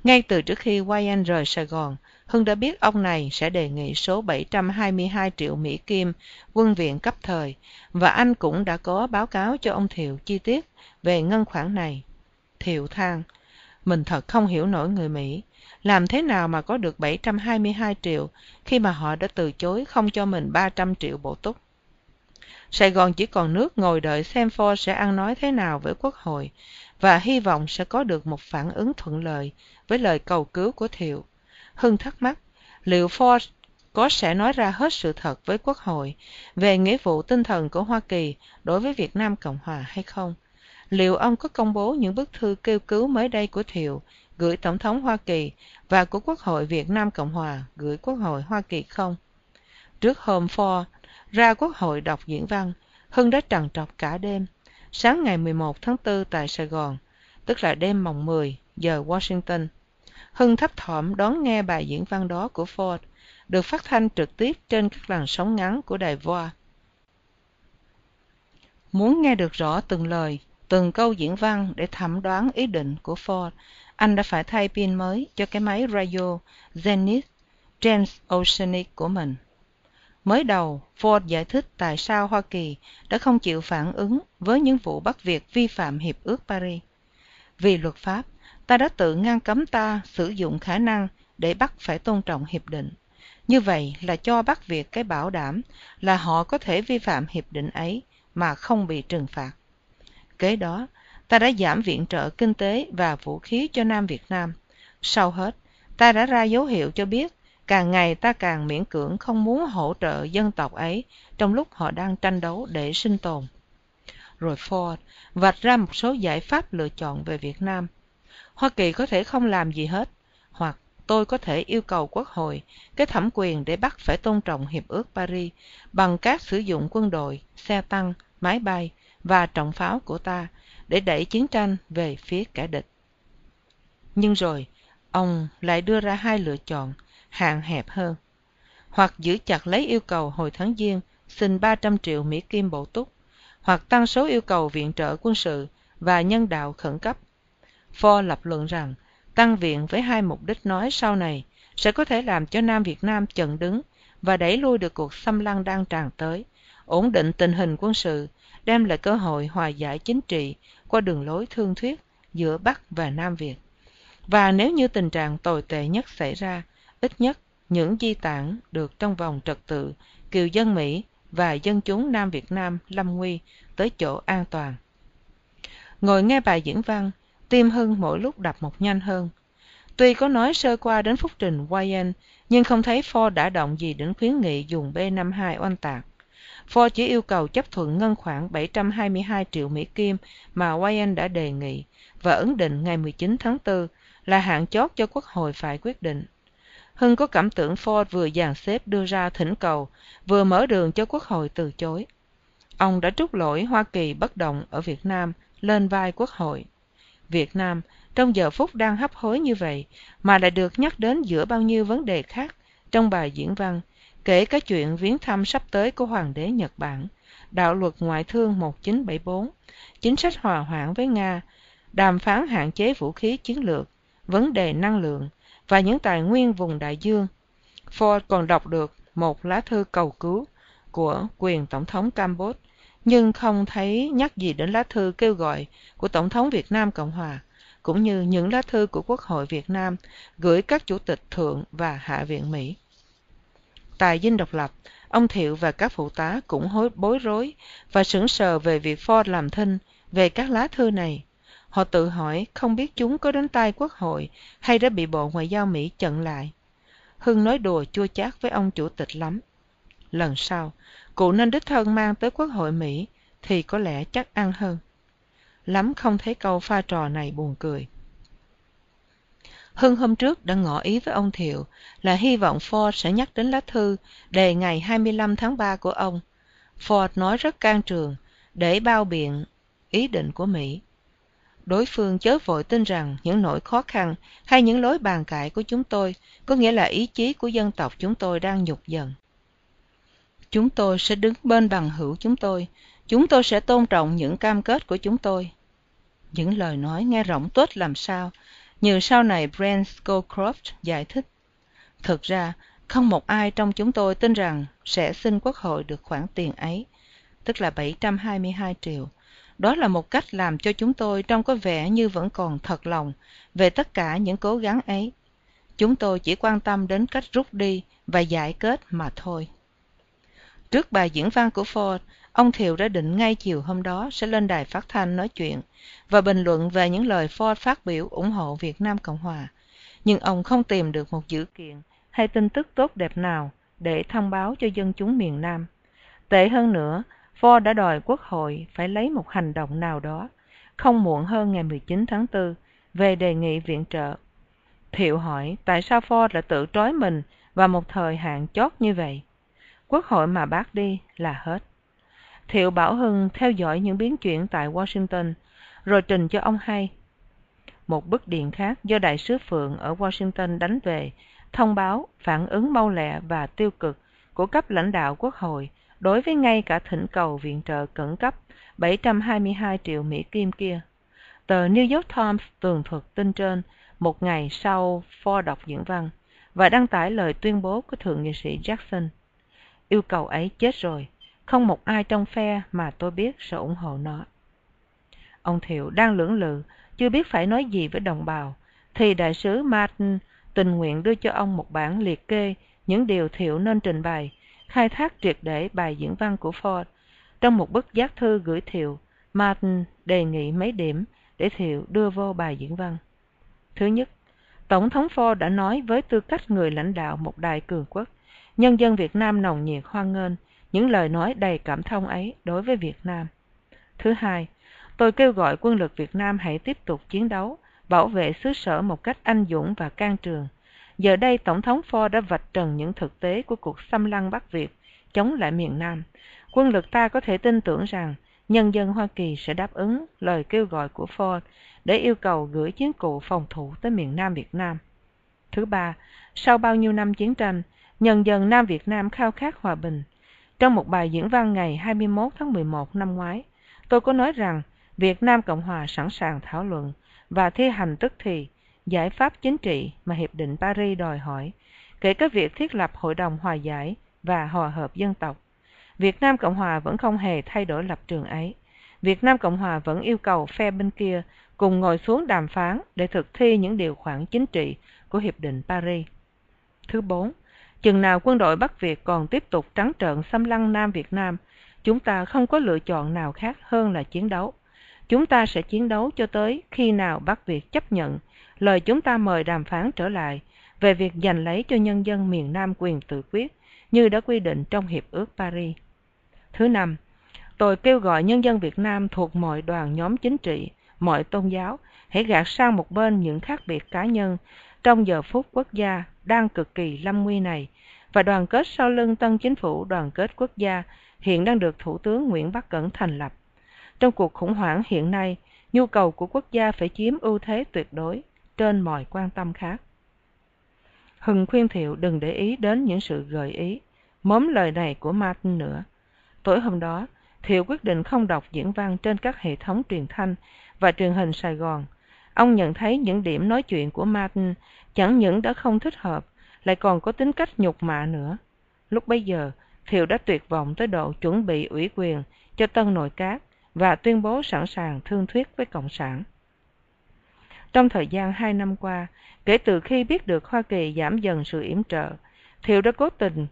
S1: Ngay từ trước khi Wayne rời Sài Gòn, Hưng đã biết ông này sẽ đề nghị số 722 triệu Mỹ Kim quân viện cấp thời và anh cũng đã có báo cáo cho ông Thiệu chi tiết về ngân khoản này. Thiệu than, mình thật không hiểu nổi người Mỹ làm thế nào mà có được 722 triệu khi mà họ đã từ chối không cho mình 300 triệu bổ túc. Sài Gòn chỉ còn nước ngồi đợi xem Ford sẽ ăn nói thế nào với Quốc hội và hy vọng sẽ có được một phản ứng thuận lợi với lời cầu cứu của Thiệu. Hưng thắc mắc, liệu Ford có sẽ nói ra hết sự thật với Quốc hội về nghĩa vụ tinh thần của Hoa Kỳ đối với Việt Nam Cộng Hòa hay không? Liệu ông có công bố những bức thư kêu cứu mới đây của Thiệu gửi Tổng thống Hoa Kỳ và của Quốc hội Việt Nam Cộng Hòa gửi Quốc hội Hoa Kỳ không? Trước hôm Ford ra Quốc hội đọc diễn văn, Hưng đã trằn trọc cả đêm. Sáng ngày 11 tháng 4 tại Sài Gòn, tức là đêm mồng 10 giờ Washington, Hưng thấp thỏm đón nghe bài diễn văn đó của Ford, được phát thanh trực tiếp trên các làn sóng ngắn của đài VOA. Muốn nghe được rõ từng lời, từng câu diễn văn để thẩm đoán ý định của Ford, anh đã phải thay pin mới cho cái máy radio Zenith Transoceanic của mình. mới đầu ford giải thích tại sao hoa kỳ đã không chịu phản ứng với những vụ bắt việc vi phạm hiệp ước paris vì luật pháp ta đã tự ngăn cấm ta sử dụng khả năng để bắt phải tôn trọng hiệp định. Như vậy là cho bắt việc cái bảo đảm là họ có thể vi phạm hiệp định ấy mà không bị trừng phạt. Kế đó, ta đã giảm viện trợ kinh tế và vũ khí cho nam việt nam. Sau hết, ta đã ra dấu hiệu cho biết càng ngày ta càng miễn cưỡng không muốn hỗ trợ dân tộc ấy trong lúc họ đang tranh đấu để sinh tồn. Rồi ford vạch ra một số giải pháp lựa chọn về việt nam hoa kỳ có thể không làm gì hết, hoặc tôi có thể yêu cầu quốc hội cái thẩm quyền để bắt phải tôn trọng hiệp ước paris bằng cách sử dụng quân đội, xe tăng, máy bay và trọng pháo của ta để đẩy chiến tranh về phía kẻ địch. Nhưng rồi, ông lại đưa ra hai lựa chọn, hạn hẹp hơn. Hoặc giữ chặt lấy yêu cầu hồi tháng giêng, xin ba trăm triệu mỹ kim bổ túc, hoặc tăng số yêu cầu viện trợ quân sự và nhân đạo khẩn cấp ford lập luận rằng, tăng viện với hai mục đích nói sau này sẽ có thể làm cho nam việt nam chận đứng và đẩy lui được cuộc xâm lăng đang tràn tới, ổn định tình hình quân sự, đem lại cơ hội hòa giải chính trị qua đường lối thương thuyết giữa bắc và nam việt. Và nếu như tình trạng tồi tệ nhất xảy ra, ít nhất những di tản được trong vòng trật tự, kiều dân mỹ và dân chúng nam việt nam lâm nguy tới chỗ an toàn. Ngồi nghe bài diễn văn tim hưng mỗi lúc đập một nhanh hơn. Tuy có nói sơ qua đến phúc trình Wayne, nhưng không thấy ford đã động gì đến khuyến nghị dùng b 52 oanh tạc. Ford chỉ yêu cầu chấp thuận ngân khoản 722 triệu mỹ kim mà Wayne đã đề nghị và ấn định ngày 19 tháng 4 là hạn chót cho quốc hội phải quyết định. Hưng có cảm tưởng ford vừa dàn xếp đưa ra thỉnh cầu vừa mở đường cho quốc hội từ chối. Ông đã trút lỗi hoa kỳ bất động ở việt nam lên vai quốc hội việt nam trong giờ phút đang hấp hối như vậy mà lại được nhắc đến giữa bao nhiêu vấn đề khác trong bài diễn văn kể cả chuyện viếng thăm sắp tới của hoàng đế nhật bản đạo luật ngoại thương 1974, chính sách hòa hoãn với nga đàm phán hạn chế vũ khí chiến lược vấn đề năng lượng và những tài nguyên vùng đại dương. Ford còn đọc được một lá thư cầu cứu của quyền tổng thống campuchia nhưng không thấy nhắc gì đến lá thư kêu gọi của tổng thống việt nam cộng hòa, cũng như những lá thư của quốc hội việt nam gửi các chủ tịch thượng và hạ viện mỹ. Tại dinh độc lập, ông thiệu và các phụ tá cũng hối bối rối và sững sờ về việc ford làm thinh về các lá thư này. Họ tự hỏi không biết chúng có đến tay quốc hội hay đã bị bộ ngoại giao mỹ chặn lại. Hưng nói đùa chua chát với ông chủ tịch lắm. Lần sau cụ nên đích thân mang tới quốc hội mỹ thì có lẽ chắc ăn hơn. Lắm không thấy câu pha trò này buồn cười. Hưng hôm trước đã ngỏ ý với ông thiệu là hy vọng ford sẽ nhắc đến lá thư đề ngày 25 tháng 3 của ông. Ford nói rất can trường để bao biện ý định của mỹ. Đối phương chớ vội tin rằng những nỗi khó khăn hay những lối bàn cãi của chúng tôi có nghĩa là ý chí của dân tộc chúng tôi đang nhục dần chúng tôi sẽ đứng bên bằng hữu chúng tôi. Chúng tôi sẽ tôn trọng những cam kết của chúng tôi. Những lời nói nghe rỗng tuếch làm sao? Như sau này brent scowcroft giải thích. Thực ra, không một ai trong chúng tôi tin rằng sẽ xin quốc hội được khoản tiền ấy, tức là 722 triệu. Đó là một cách làm cho chúng tôi trông có vẻ như vẫn còn thật lòng về tất cả những cố gắng ấy. Chúng tôi chỉ quan tâm đến cách rút đi và giải kết mà thôi trước bài diễn văn của ford ông thiều đã định ngay chiều hôm đó sẽ lên đài phát thanh nói chuyện và bình luận về những lời ford phát biểu ủng hộ việt nam cộng hòa nhưng ông không tìm được một dữ kiện hay tin tức tốt đẹp nào để thông báo cho dân chúng miền nam tệ hơn nữa Ford đã đòi quốc hội phải lấy một hành động nào đó, không muộn hơn ngày 19 tháng 4, về đề nghị viện trợ. Thiệu hỏi tại sao Ford lại tự trói mình vào một thời hạn chót như vậy. Quốc hội mà bác đi là hết. Thiệu Bảo Hưng theo dõi những biến chuyển tại Washington, rồi trình cho ông hay. Một bức điện khác do Đại sứ Phượng ở Washington đánh về, thông báo phản ứng mau lẹ và tiêu cực của cấp lãnh đạo quốc hội đối với ngay cả thỉnh cầu viện trợ khẩn cấp 722 triệu Mỹ Kim kia. Tờ New York Times tường thuật tin trên một ngày sau Ford đọc diễn văn và đăng tải lời tuyên bố của Thượng nghị sĩ Jackson yêu cầu ấy chết rồi. Không một ai trong phe mà tôi biết sẽ ủng hộ nó. Ông thiệu đang lưỡng lự, chưa biết phải nói gì với đồng bào. Thì đại sứ martin tình nguyện đưa cho ông một bản liệt kê những điều thiệu nên trình bày, khai thác triệt để bài diễn văn của ford. Trong một bức giác thư gửi thiệu, martin đề nghị mấy điểm để thiệu đưa vô bài diễn văn. Thứ nhất, tổng thống ford đã nói với tư cách người lãnh đạo một đại cường quốc nhân dân việt nam nồng nhiệt hoan nghênh, những lời nói đầy cảm thông ấy đối với việt nam. Thứ hai, tôi kêu gọi quân lực việt nam hãy tiếp tục chiến đấu, bảo vệ xứ sở một cách anh dũng và can trường. Giờ đây tổng thống ford đã vạch trần những thực tế của cuộc xâm lăng bắc việt, chống lại miền nam. Quân lực ta có thể tin tưởng rằng nhân dân hoa kỳ sẽ đáp ứng lời kêu gọi của ford để yêu cầu gửi chiến cụ phòng thủ tới miền nam việt nam. Thứ ba, sau bao nhiêu năm chiến tranh nhân dân nam việt nam khao khát hòa bình. Trong một bài diễn văn ngày 21 tháng 11 năm ngoái, tôi có nói rằng việt nam cộng hòa sẵn sàng thảo luận và thi hành tức thì giải pháp chính trị mà hiệp định paris đòi hỏi, kể cả việc thiết lập hội đồng hòa giải và hòa hợp dân tộc. Việt nam cộng hòa vẫn không hề thay đổi lập trường ấy. Việt nam cộng hòa vẫn yêu cầu phe bên kia cùng ngồi xuống đàm phán để thực thi những điều khoản chính trị của hiệp định paris. Thứ bốn chừng nào quân đội bắc việt còn tiếp tục trắng trợn xâm lăng nam việt nam, chúng ta không có lựa chọn nào khác hơn là chiến đấu. Chúng ta sẽ chiến đấu cho tới khi nào bắc việt chấp nhận. Lời chúng ta mời đàm phán trở lại về việc giành lấy cho nhân dân miền nam quyền tự quyết, như đã quy định trong hiệp ước paris. Thứ năm, tôi kêu gọi nhân dân việt nam thuộc mọi đoàn nhóm chính trị, mọi tôn giáo hãy gạt sang một bên những khác biệt cá nhân trong giờ phút quốc gia đang cực kỳ lâm nguy này. Và đoàn kết sau lưng tân chính phủ, đoàn kết quốc gia hiện đang được thủ tướng nguyễn bắc cẩn thành lập. Trong cuộc khủng hoảng hiện nay, nhu cầu của quốc gia phải chiếm ưu thế tuyệt đối trên mọi quan tâm khác. Hừng khuyên thiệu đừng để ý đến những sự gợi ý, mớm lời này của martin nữa. Tối hôm đó, thiệu quyết định không đọc diễn văn trên các hệ thống truyền thanh và truyền hình sài gòn. Ông nhận thấy những điểm nói chuyện của martin chẳng những đã không thích hợp, lại còn có tính cách nhục mạ nữa. Lúc bấy giờ thiệu đã tuyệt vọng tới độ chuẩn bị ủy quyền cho tân nội các và tuyên bố sẵn sàng thương thuyết với cộng sản. Trong thời gian hai năm qua, kể từ khi biết được hoa kỳ giảm dần sự yểm trợ thiệu đã cố tình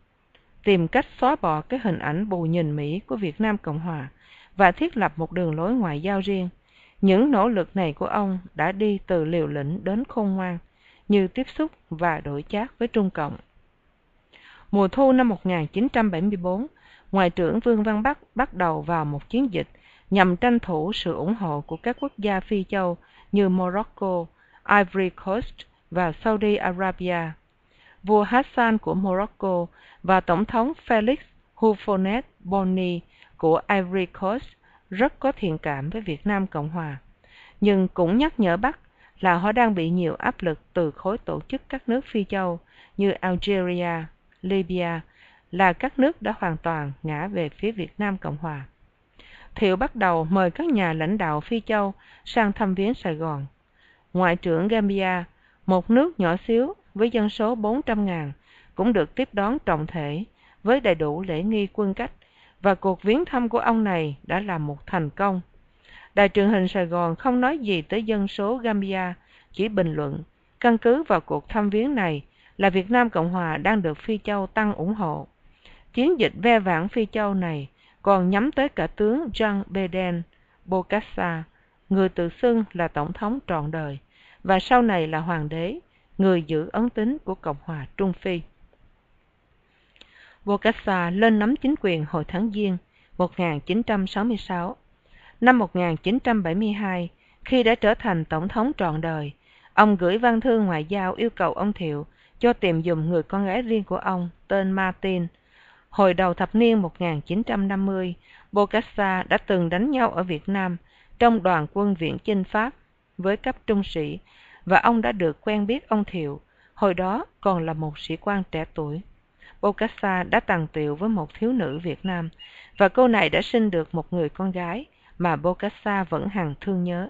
S1: tìm cách xóa bỏ cái hình ảnh bù nhìn mỹ của việt nam cộng hòa và thiết lập một đường lối ngoại giao riêng. Những nỗ lực này của ông đã đi từ liều lĩnh đến khôn ngoan như tiếp xúc và đổi chác với trung cộng. Mùa thu năm 1974, ngoại trưởng vương văn bắc bắt đầu vào một chiến dịch nhằm tranh thủ sự ủng hộ của các quốc gia phi châu như morocco ivory coast và saudi arabia. Vua hassan của morocco và tổng thống felix houphouet boigny của ivory coast rất có thiện cảm với việt nam cộng hòa nhưng cũng nhắc nhở bắc là họ đang bị nhiều áp lực từ khối tổ chức các nước phi châu như algeria, libya là các nước đã hoàn toàn ngã về phía việt nam cộng hòa. Thiệu bắt đầu mời các nhà lãnh đạo phi châu sang thăm viếng sài gòn. Ngoại trưởng gambia, một nước nhỏ xíu với dân số 400.000 cũng được tiếp đón trọng thể với đầy đủ lễ nghi quân cách, và cuộc viếng thăm của ông này đã là một thành công đài truyền hình sài gòn không nói gì tới dân số gambia, chỉ bình luận. Căn cứ vào cuộc thăm viếng này là việt nam cộng hòa đang được phi châu tăng ủng hộ. Chiến dịch ve vãn phi châu này còn nhắm tới cả tướng jean beden bokassa, người tự xưng là tổng thống trọn đời, và sau này là hoàng đế, người giữ ấn tín của cộng hòa trung phi. Bokassa lên nắm chính quyền hồi tháng giêng 1966 năm 1972, khi đã trở thành tổng thống trọn đời ông gửi văn thư ngoại giao yêu cầu ông thiệu cho tìm dùm người con gái riêng của ông tên martin. Hồi đầu thập niên 1950, bokassa đã từng đánh nhau ở việt nam trong đoàn quân viễn chinh pháp với cấp trung sĩ và ông đã được quen biết ông thiệu hồi đó còn là một sĩ quan trẻ tuổi. Bokassa đã tàn tiệu với một thiếu nữ việt nam và cô này đã sinh được một người con gái mà bokassa vẫn hằng thương nhớ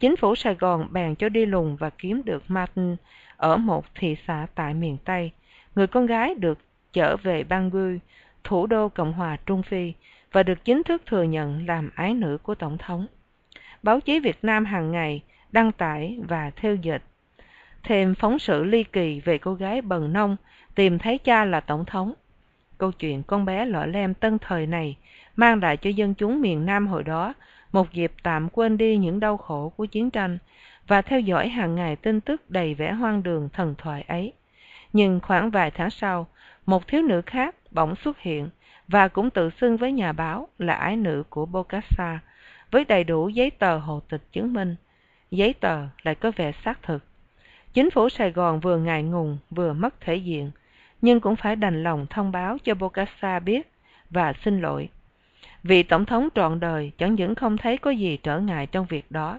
S1: chính phủ sài gòn bèn cho đi lùng và kiếm được martin ở một thị xã tại miền tây người con gái được trở về bangui, thủ đô Cộng hòa Trung Phi, và được chính thức thừa nhận làm ái nữ của Tổng thống. Báo chí Việt Nam hàng ngày đăng tải và theo dịch thêm phóng sự ly kỳ về cô gái bần nông tìm thấy cha là Tổng thống. Câu chuyện con bé lọ lem tân thời này mang lại cho dân chúng miền Nam hồi đó một dịp tạm quên đi những đau khổ của chiến tranh và theo dõi hàng ngày tin tức đầy vẻ hoang đường thần thoại ấy. Nhưng khoảng vài tháng sau, một thiếu nữ khác bỗng xuất hiện và cũng tự xưng với nhà báo là ái nữ của Bokassa, với đầy đủ giấy tờ hộ tịch chứng minh. Giấy tờ lại có vẻ xác thực. Chính phủ Sài Gòn vừa ngại ngùng vừa mất thể diện, nhưng cũng phải đành lòng thông báo cho Bokassa biết và xin lỗi. Vị Tổng thống trọn đời chẳng những không thấy có gì trở ngại trong việc đó,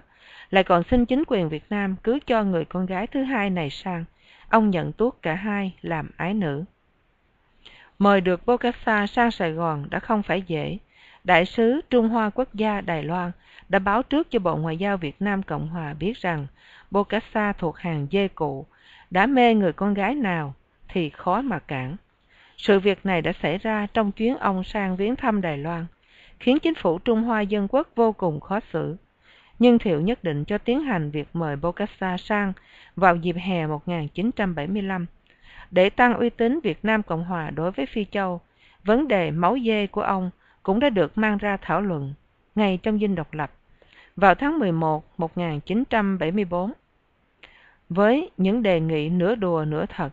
S1: lại còn xin chính quyền Việt Nam cứ cho người con gái thứ hai này sang. Ông nhận tuốt cả hai làm ái nữ. Mời được Bokassa sang Sài Gòn đã không phải dễ. Đại sứ Trung Hoa Quốc gia Đài Loan đã báo trước cho Bộ Ngoại giao Việt Nam Cộng Hòa biết rằng Bokassa thuộc hàng dê cụ, đã mê người con gái nào thì khó mà cản. Sự việc này đã xảy ra trong chuyến ông sang viếng thăm Đài Loan, khiến chính phủ Trung Hoa Dân Quốc vô cùng khó xử. Nhưng Thiệu nhất định cho tiến hành việc mời Bokassa sang vào dịp hè 1975 để tăng uy tín Việt Nam Cộng Hòa đối với Phi Châu. Vấn đề máu dê của ông cũng đã được mang ra thảo luận ngay trong dinh độc lập vào tháng 11 1974 với những đề nghị nửa đùa nửa thật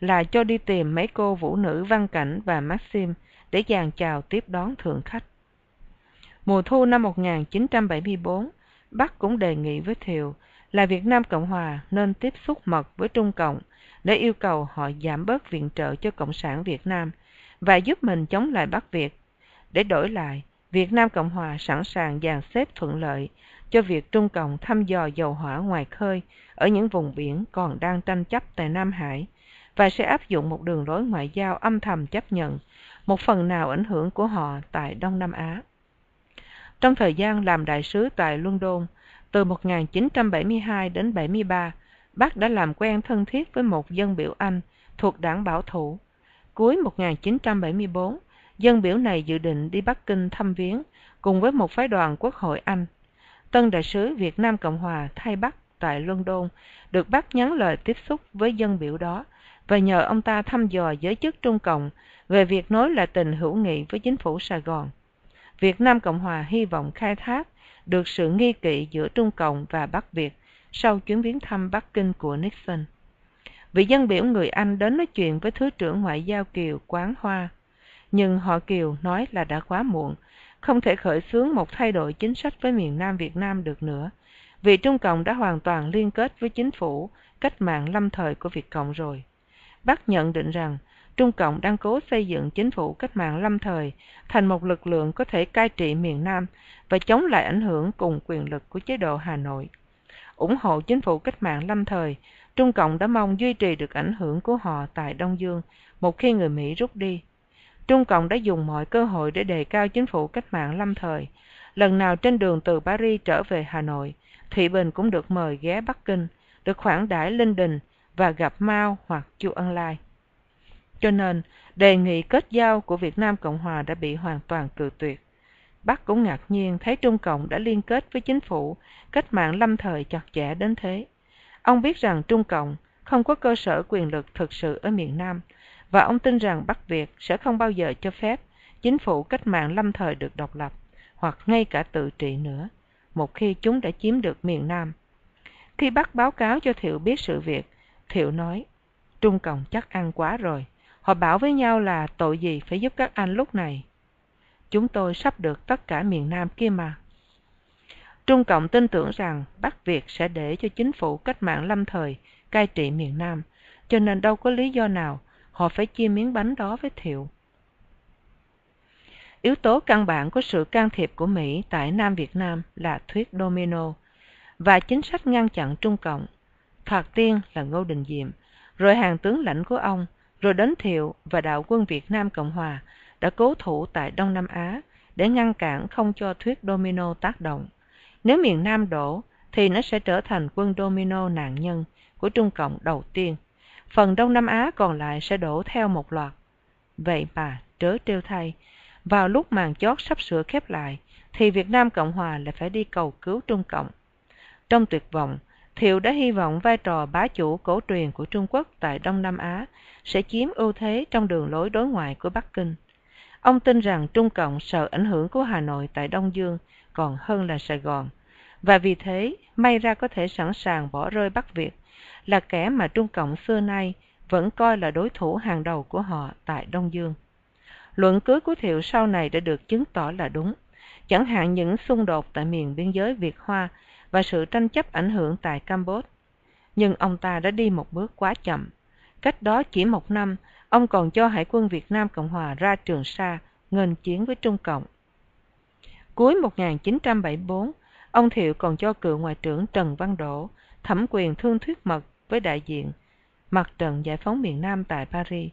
S1: là cho đi tìm mấy cô vũ nữ Văn Cảnh và Maxim để dàn chào tiếp đón thượng khách. Mùa thu năm 1974, Bắc cũng đề nghị với Thiều là Việt Nam Cộng Hòa nên tiếp xúc mật với Trung Cộng để yêu cầu họ giảm bớt viện trợ cho Cộng sản Việt Nam và giúp mình chống lại Bắc Việt. Để đổi lại, Việt Nam Cộng Hòa sẵn sàng dàn xếp thuận lợi cho việc Trung Cộng thăm dò dầu hỏa ngoài khơi ở những vùng biển còn đang tranh chấp tại Nam Hải và sẽ áp dụng một đường lối ngoại giao âm thầm chấp nhận một phần nào ảnh hưởng của họ tại Đông Nam Á. Trong thời gian làm đại sứ tại London, từ 1972 đến 73, bác đã làm quen thân thiết với một dân biểu Anh thuộc đảng bảo thủ. Cuối 1974, dân biểu này dự định đi Bắc Kinh thăm viếng cùng với một phái đoàn Quốc hội Anh. Tân đại sứ Việt Nam Cộng Hòa thay Bắc tại London được bác nhắn lời tiếp xúc với dân biểu đó và nhờ ông ta thăm dò giới chức Trung Cộng về việc nối lại tình hữu nghị với chính phủ Sài Gòn. Việt Nam Cộng Hòa hy vọng khai thác được sự nghi kỵ giữa Trung Cộng và Bắc Việt sau chuyến viếng thăm Bắc Kinh của Nixon. Vị dân biểu người Anh đến nói chuyện với Thứ trưởng Ngoại giao Kiều Quán Hoa, nhưng họ Kiều nói là đã quá muộn, không thể khởi xướng một thay đổi chính sách với miền Nam Việt Nam được nữa, vì Trung Cộng đã hoàn toàn liên kết với chính phủ cách mạng lâm thời của Việt Cộng rồi. Bác nhận định rằng Trung Cộng đang cố xây dựng chính phủ cách mạng lâm thời thành một lực lượng có thể cai trị miền Nam và chống lại ảnh hưởng cùng quyền lực của chế độ Hà Nội. ủng hộ chính phủ cách mạng lâm thời, Trung Cộng đã mong duy trì được ảnh hưởng của họ tại Đông Dương một khi người Mỹ rút đi. Trung Cộng đã dùng mọi cơ hội để đề cao chính phủ cách mạng lâm thời. Lần nào trên đường từ Paris trở về Hà Nội, Thị Bình cũng được mời ghé Bắc Kinh, được khoản đãi linh đình và gặp Mao hoặc Chu Ân Lai. Cho nên, đề nghị kết giao của Việt Nam Cộng Hòa đã bị hoàn toàn cự tuyệt. Bắc cũng ngạc nhiên thấy Trung Cộng đã liên kết với chính phủ cách mạng lâm thời chặt chẽ đến thế. Ông biết rằng Trung Cộng không có cơ sở quyền lực thực sự ở miền Nam, và ông tin rằng Bắc Việt sẽ không bao giờ cho phép chính phủ cách mạng lâm thời được độc lập, hoặc ngay cả tự trị nữa, một khi chúng đã chiếm được miền Nam. Khi Bắc báo cáo cho Thiệu biết sự việc, Thiệu nói, Trung Cộng chắc ăn quá rồi. Họ bảo với nhau là tội gì phải giúp các anh lúc này. Chúng tôi sắp được tất cả miền Nam kia mà. Trung Cộng tin tưởng rằng Bắc Việt sẽ để cho chính phủ cách mạng lâm thời cai trị miền Nam, cho nên đâu có lý do nào họ phải chia miếng bánh đó với Thiệu. Yếu tố căn bản của sự can thiệp của Mỹ tại Nam Việt Nam là thuyết domino và chính sách ngăn chặn Trung Cộng. Thoạt tiên là Ngô Đình Diệm, rồi hàng tướng lãnh của ông, rồi đến Thiệu và đạo quân Việt Nam Cộng Hòa đã cố thủ tại Đông Nam Á để ngăn cản không cho thuyết domino tác động. Nếu miền Nam đổ, thì nó sẽ trở thành quân domino nạn nhân của Trung Cộng đầu tiên. Phần Đông Nam Á còn lại sẽ đổ theo một loạt. Vậy mà trớ trêu thay. Vào lúc màn chót sắp sửa khép lại, thì Việt Nam Cộng Hòa lại phải đi cầu cứu Trung Cộng. Trong tuyệt vọng, Thiệu đã hy vọng vai trò bá chủ cổ truyền của Trung Quốc tại Đông Nam Á sẽ chiếm ưu thế trong đường lối đối ngoại của Bắc Kinh. Ông tin rằng Trung Cộng sợ ảnh hưởng của Hà Nội tại Đông Dương còn hơn là Sài Gòn, và vì thế may ra có thể sẵn sàng bỏ rơi Bắc Việt, là kẻ mà Trung Cộng xưa nay vẫn coi là đối thủ hàng đầu của họ tại Đông Dương. Luận cứ của Thiệu sau này đã được chứng tỏ là đúng, chẳng hạn những xung đột tại miền biên giới Việt Hoa và sự tranh chấp ảnh hưởng tại Campuchia. Nhưng ông ta đã đi một bước quá chậm. Cách đó chỉ một năm, ông còn cho Hải quân Việt Nam Cộng Hòa ra Trường Sa, nghênh chiến với Trung Cộng. Cuối 1974, ông Thiệu còn cho cựu Ngoại trưởng Trần Văn Đỗ thẩm quyền thương thuyết mật với đại diện mặt trận giải phóng miền Nam tại Paris.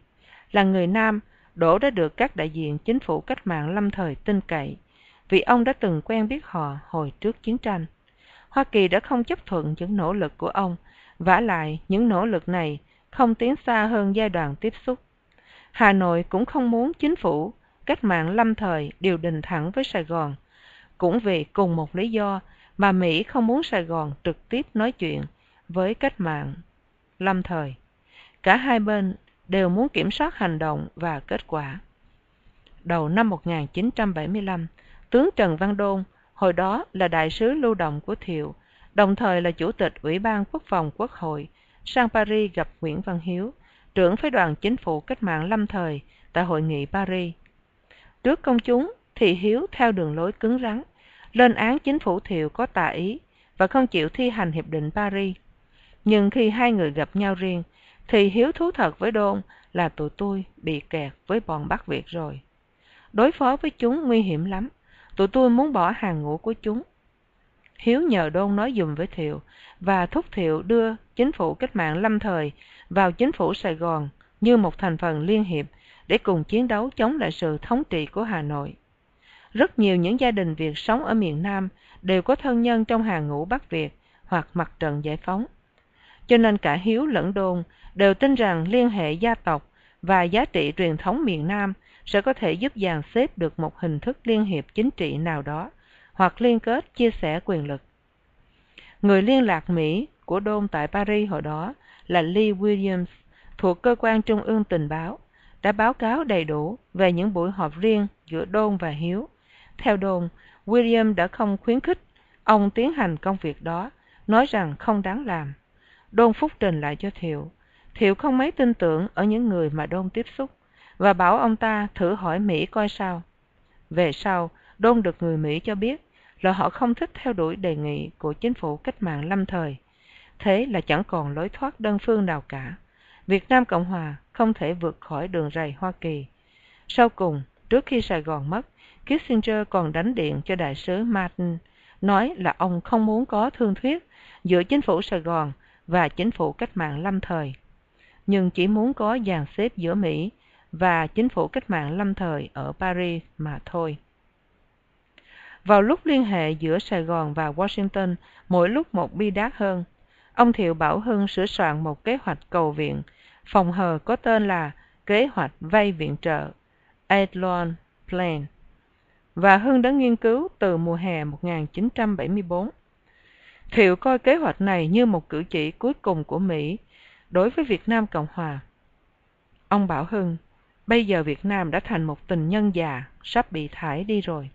S1: Là người Nam, Đỗ đã được các đại diện chính phủ cách mạng lâm thời tin cậy, vì ông đã từng quen biết họ hồi trước chiến tranh. Hoa Kỳ đã không chấp thuận những nỗ lực của ông, vả lại những nỗ lực này không tiến xa hơn giai đoạn tiếp xúc. Hà Nội cũng không muốn chính phủ, cách mạng lâm thời điều đình thẳng với Sài Gòn. Cũng vì cùng một lý do mà Mỹ không muốn Sài Gòn trực tiếp nói chuyện với cách mạng lâm thời. Cả hai bên đều muốn kiểm soát hành động và kết quả. Đầu năm 1975, tướng Trần Văn Đôn, hồi đó là đại sứ lưu động của Thiệu, đồng thời là chủ tịch Ủy ban Quốc phòng Quốc hội, sang Paris gặp Nguyễn Văn Hiếu, trưởng phái đoàn chính phủ cách mạng lâm thời tại hội nghị Paris. Trước công chúng thì Hiếu theo đường lối cứng rắn, lên án chính phủ Thiệu có tà ý và không chịu thi hành Hiệp định Paris. Nhưng khi hai người gặp nhau riêng, thì Hiếu thú thật với Đôn là tụi tôi bị kẹt với bọn Bắc Việt rồi. Đối phó với chúng nguy hiểm lắm, tụi tôi muốn bỏ hàng ngũ của chúng. Hiếu nhờ Đôn nói dùm với Thiệu và thúc Thiệu đưa chính phủ cách mạng lâm thời vào chính phủ Sài Gòn như một thành phần liên hiệp để cùng chiến đấu chống lại sự thống trị của Hà Nội. Rất nhiều những gia đình Việt sống ở miền Nam đều có thân nhân trong hàng ngũ Bắc Việt hoặc mặt trận giải phóng. Cho nên cả Hiếu lẫn Đôn đều tin rằng liên hệ gia tộc và giá trị truyền thống miền Nam sẽ có thể giúp dàn xếp được một hình thức liên hiệp chính trị nào đó hoặc liên kết chia sẻ quyền lực. Người liên lạc Mỹ của Đôn tại Paris hồi đó là Lee Williams thuộc cơ quan trung ương tình báo đã báo cáo đầy đủ về những buổi họp riêng giữa Đôn và Hiếu. Theo Đôn, William đã không khuyến khích ông tiến hành công việc đó, nói rằng không đáng làm. Đôn phúc trình lại cho Thiệu. Thiệu không mấy tin tưởng ở những người mà Đôn tiếp xúc và bảo ông ta thử hỏi Mỹ coi sao. Về sau, Đôn được người Mỹ cho biết là họ không thích theo đuổi đề nghị của chính phủ cách mạng lâm thời. Thế là chẳng còn lối thoát đơn phương nào cả. Việt Nam Cộng Hòa không thể vượt khỏi đường rầy Hoa Kỳ. Sau cùng, trước khi Sài Gòn mất, Kissinger còn đánh điện cho đại sứ Martin, nói là ông không muốn có thương thuyết giữa chính phủ Sài Gòn và chính phủ cách mạng lâm thời, nhưng chỉ muốn có dàn xếp giữa Mỹ và chính phủ cách mạng lâm thời ở Paris mà thôi. Vào lúc liên hệ giữa Sài Gòn và Washington mỗi lúc một bi đát hơn, ông Thiệu Bảo Hưng sửa soạn một kế hoạch cầu viện, phòng hờ có tên là Kế hoạch vay viện trợ, Aidlon Plan, và Hưng đã nghiên cứu từ mùa hè 1974. Thiệu coi kế hoạch này như một cử chỉ cuối cùng của Mỹ đối với Việt Nam Cộng Hòa. Ông Bảo Hưng, bây giờ Việt Nam đã thành một tình nhân già, sắp bị thải đi rồi.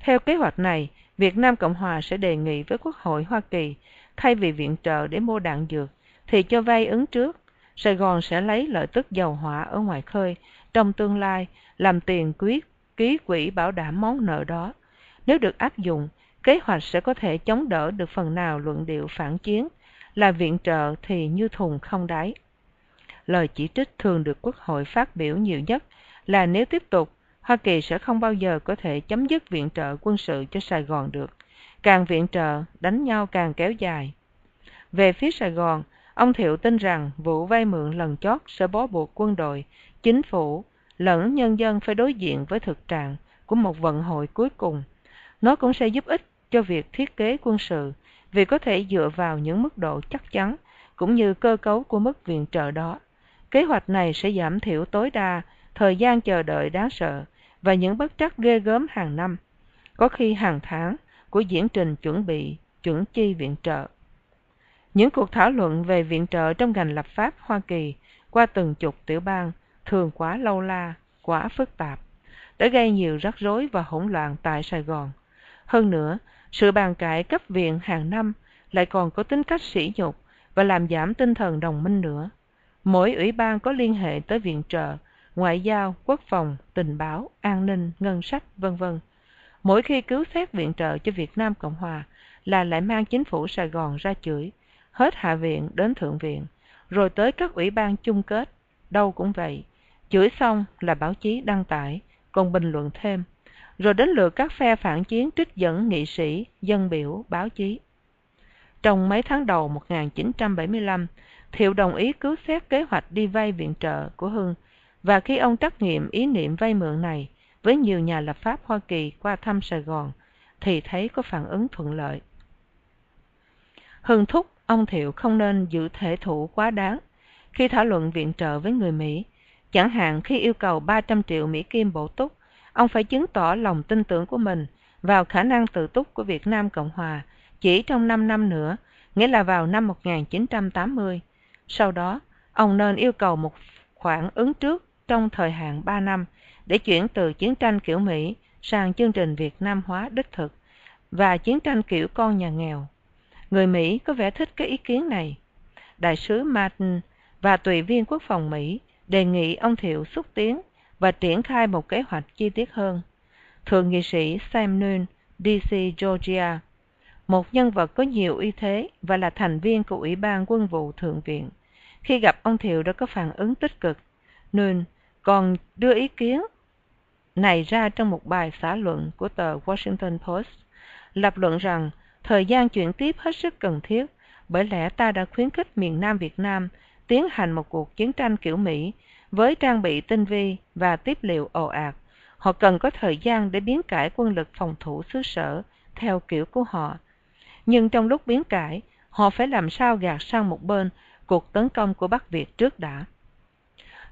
S1: Theo kế hoạch này, Việt Nam Cộng Hòa sẽ đề nghị với Quốc hội Hoa Kỳ, thay vì viện trợ để mua đạn dược, thì cho vay ứng trước. Sài Gòn sẽ lấy lợi tức dầu hỏa ở ngoài khơi trong tương lai làm tiền quyết ký quỹ bảo đảm món nợ đó. Nếu được áp dụng, kế hoạch sẽ có thể chống đỡ được phần nào luận điệu phản chiến, là viện trợ thì như thùng không đáy. Lời chỉ trích thường được Quốc hội phát biểu nhiều nhất là nếu tiếp tục, Hoa Kỳ sẽ không bao giờ có thể chấm dứt viện trợ quân sự cho Sài Gòn được. Càng viện trợ, đánh nhau càng kéo dài. Về phía Sài Gòn, ông Thiệu tin rằng vụ vay mượn lần chót sẽ bó buộc quân đội, chính phủ, lẫn nhân dân phải đối diện với thực trạng của một vận hội cuối cùng. Nó cũng sẽ giúp ích cho việc thiết kế quân sự vì có thể dựa vào những mức độ chắc chắn cũng như cơ cấu của mức viện trợ đó. Kế hoạch này sẽ giảm thiểu tối đa thời gian chờ đợi đáng sợ và những bất trắc ghê gớm hàng năm, có khi hàng tháng của diễn trình chuẩn bị, chuẩn chi viện trợ. Những cuộc thảo luận về viện trợ trong ngành lập pháp Hoa Kỳ qua từng chục tiểu bang thường quá lâu la, quá phức tạp, đã gây nhiều rắc rối và hỗn loạn tại Sài Gòn. Hơn nữa, sự bàn cãi cấp viện hàng năm lại còn có tính cách sỉ nhục và làm giảm tinh thần đồng minh nữa. Mỗi ủy ban có liên hệ tới viện trợ, ngoại giao, quốc phòng, tình báo, an ninh, ngân sách, vân vân. Mỗi khi cứu xét viện trợ cho Việt Nam Cộng Hòa là lại mang chính phủ Sài Gòn ra chửi, hết Hạ viện đến Thượng viện, rồi tới các ủy ban chung kết, đâu cũng vậy. Chửi xong là báo chí đăng tải, còn bình luận thêm, rồi đến lượt các phe phản chiến trích dẫn nghị sĩ, dân biểu, báo chí. Trong mấy tháng đầu 1975, Thiệu đồng ý cứu xét kế hoạch đi vay viện trợ của Hưng, và khi ông trắc nghiệm ý niệm vay mượn này với nhiều nhà lập pháp Hoa Kỳ qua thăm Sài Gòn, thì thấy có phản ứng thuận lợi. Hưng thúc ông Thiệu không nên giữ thể thủ quá đáng khi thảo luận viện trợ với người Mỹ. Chẳng hạn khi yêu cầu 300 triệu Mỹ Kim bổ túc, ông phải chứng tỏ lòng tin tưởng của mình vào khả năng tự túc của Việt Nam Cộng Hòa chỉ trong 5 năm nữa, nghĩa là vào năm 1980. Sau đó, ông nên yêu cầu một khoản ứng trước trong thời hạn 3 năm để chuyển từ chiến tranh kiểu Mỹ sang chương trình Việt Nam hóa đích thực và chiến tranh kiểu con nhà nghèo. Người Mỹ có vẻ thích cái ý kiến này. Đại sứ Martin và tùy viên quốc phòng Mỹ đề nghị ông Thiệu xúc tiến và triển khai một kế hoạch chi tiết hơn. Thượng nghị sĩ Sam Nunn, DC Georgia, một nhân vật có nhiều uy thế và là thành viên của Ủy ban quân vụ Thượng viện, khi gặp ông Thiệu đã có phản ứng tích cực. Nunn còn đưa ý kiến này ra trong một bài xã luận của tờ Washington Post, lập luận rằng thời gian chuyển tiếp hết sức cần thiết bởi lẽ ta đã khuyến khích miền Nam Việt Nam tiến hành một cuộc chiến tranh kiểu Mỹ với trang bị tinh vi và tiếp liệu ồ ạt. Họ cần có thời gian để biến cải quân lực phòng thủ xứ sở theo kiểu của họ. Nhưng trong lúc biến cải, họ phải làm sao gạt sang một bên cuộc tấn công của Bắc Việt trước đã.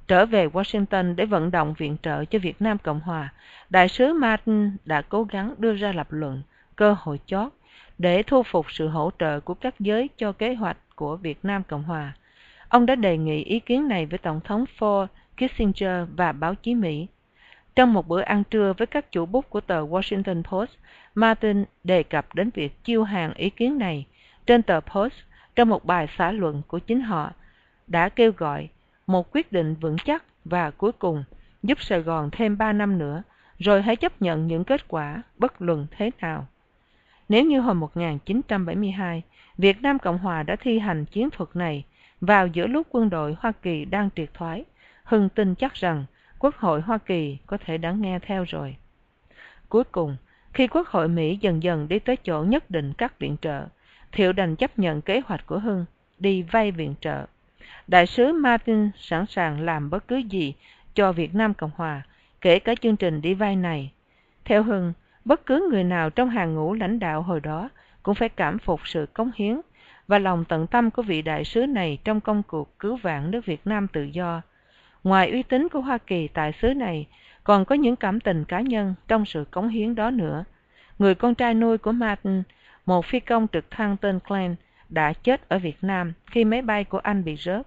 S1: Trở về Washington để vận động viện trợ cho Việt Nam Cộng Hòa, Đại sứ Martin đã cố gắng đưa ra lập luận, cơ hội chót, để thu phục sự hỗ trợ của các giới cho kế hoạch của Việt Nam Cộng Hòa. Ông đã đề nghị ý kiến này với Tổng thống Ford, Kissinger và báo chí Mỹ. Trong một bữa ăn trưa với các chủ bút của tờ Washington Post, Martin đề cập đến việc chiêu hàng ý kiến này trên tờ Post trong một bài xã luận của chính họ, đã kêu gọi một quyết định vững chắc và cuối cùng giúp Sài Gòn thêm 3 năm nữa, rồi hãy chấp nhận những kết quả bất luận thế nào. Nếu như hồi 1972, Việt Nam Cộng Hòa đã thi hành chiến thuật này vào giữa lúc quân đội Hoa Kỳ đang triệt thoái, Hưng tin chắc rằng Quốc hội Hoa Kỳ có thể đã nghe theo rồi. Cuối cùng, khi Quốc hội Mỹ dần dần đi tới chỗ nhất định các viện trợ, Thiệu đành chấp nhận kế hoạch của Hưng đi vay viện trợ. Đại sứ Martin sẵn sàng làm bất cứ gì cho Việt Nam Cộng Hòa, kể cả chương trình đi vai này. Theo Hưng, bất cứ người nào trong hàng ngũ lãnh đạo hồi đó cũng phải cảm phục sự cống hiến và lòng tận tâm của vị đại sứ này trong công cuộc cứu vãn nước Việt Nam tự do. Ngoài uy tín của Hoa Kỳ tại xứ này, còn có những cảm tình cá nhân trong sự cống hiến đó nữa. Người con trai nuôi của Martin, một phi công trực thăng tên Glenn, đã chết ở Việt Nam khi máy bay của anh bị rớt.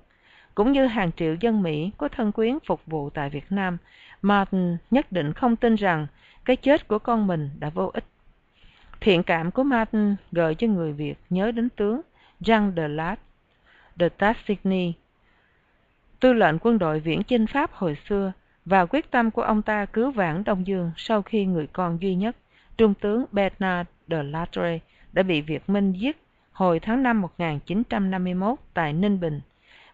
S1: Cũng như hàng triệu dân Mỹ có thân quyến phục vụ tại Việt Nam, Martin nhất định không tin rằng cái chết của con mình đã vô ích. Thiện cảm của Martin gợi cho người Việt nhớ đến tướng Jean de Lat, de Tassigny, tư lệnh quân đội viễn chinh Pháp hồi xưa và quyết tâm của ông ta cứu vãn Đông Dương sau khi người con duy nhất, trung tướng Bernard de Latre, đã bị Việt Minh giết hồi tháng 5 1951 tại Ninh Bình.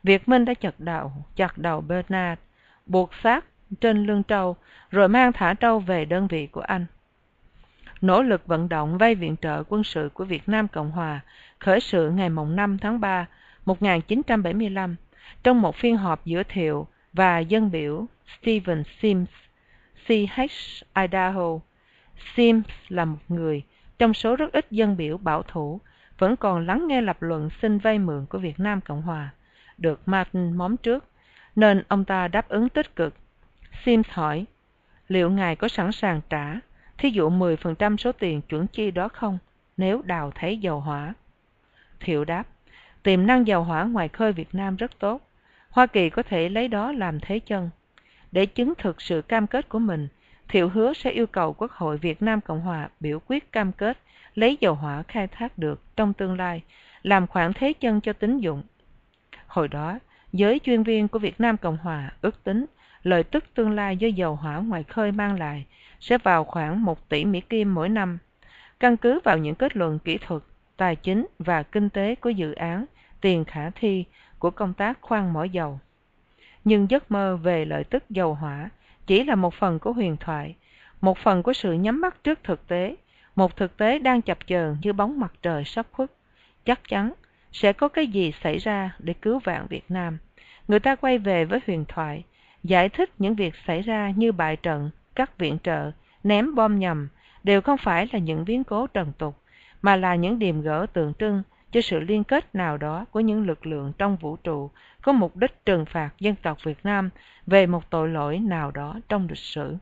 S1: Việt Minh đã chặt đầu, chặt đầu Bernard, buộc xác trên lưng trâu, rồi mang thả trâu về đơn vị của anh. Nỗ lực vận động vay viện trợ quân sự của Việt Nam Cộng Hòa khởi sự ngày 5 tháng 3, 1975, trong một phiên họp giữa Thiệu và dân biểu Stephen Sims, CH Idaho. Sims là một người trong số rất ít dân biểu bảo thủ vẫn còn lắng nghe lập luận xin vay mượn của Việt Nam Cộng Hòa, được Martin móm trước, nên ông ta đáp ứng tích cực. Sims hỏi, liệu ngài có sẵn sàng trả, thí dụ 10% số tiền chuẩn chi đó không, nếu đào thấy dầu hỏa? Thiệu đáp, tiềm năng dầu hỏa ngoài khơi Việt Nam rất tốt. Hoa Kỳ có thể lấy đó làm thế chân. Để chứng thực sự cam kết của mình, Thiệu hứa sẽ yêu cầu Quốc hội Việt Nam Cộng Hòa biểu quyết cam kết lấy dầu hỏa khai thác được trong tương lai, làm khoản thế chân cho tín dụng. Hồi đó, giới chuyên viên của Việt Nam Cộng Hòa ước tính lợi tức tương lai do dầu hỏa ngoài khơi mang lại sẽ vào khoảng 1 tỷ Mỹ Kim mỗi năm. Căn cứ vào những kết luận kỹ thuật, tài chính và kinh tế của dự án, tiền khả thi của công tác khoan mỏ dầu. Nhưng giấc mơ về lợi tức dầu hỏa chỉ là một phần của huyền thoại, một phần của sự nhắm mắt trước thực tế, một thực tế đang chập chờn như bóng mặt trời sắp khuất. Chắc chắn sẽ có cái gì xảy ra để cứu vạn Việt Nam. Người ta quay về với huyền thoại, giải thích những việc xảy ra như bại trận, cắt viện trợ, ném bom nhầm, đều không phải là những biến cố trần tục, mà là những điềm gỡ tượng trưng cho sự liên kết nào đó của những lực lượng trong vũ trụ có mục đích trừng phạt dân tộc Việt Nam về một tội lỗi nào đó trong lịch sử.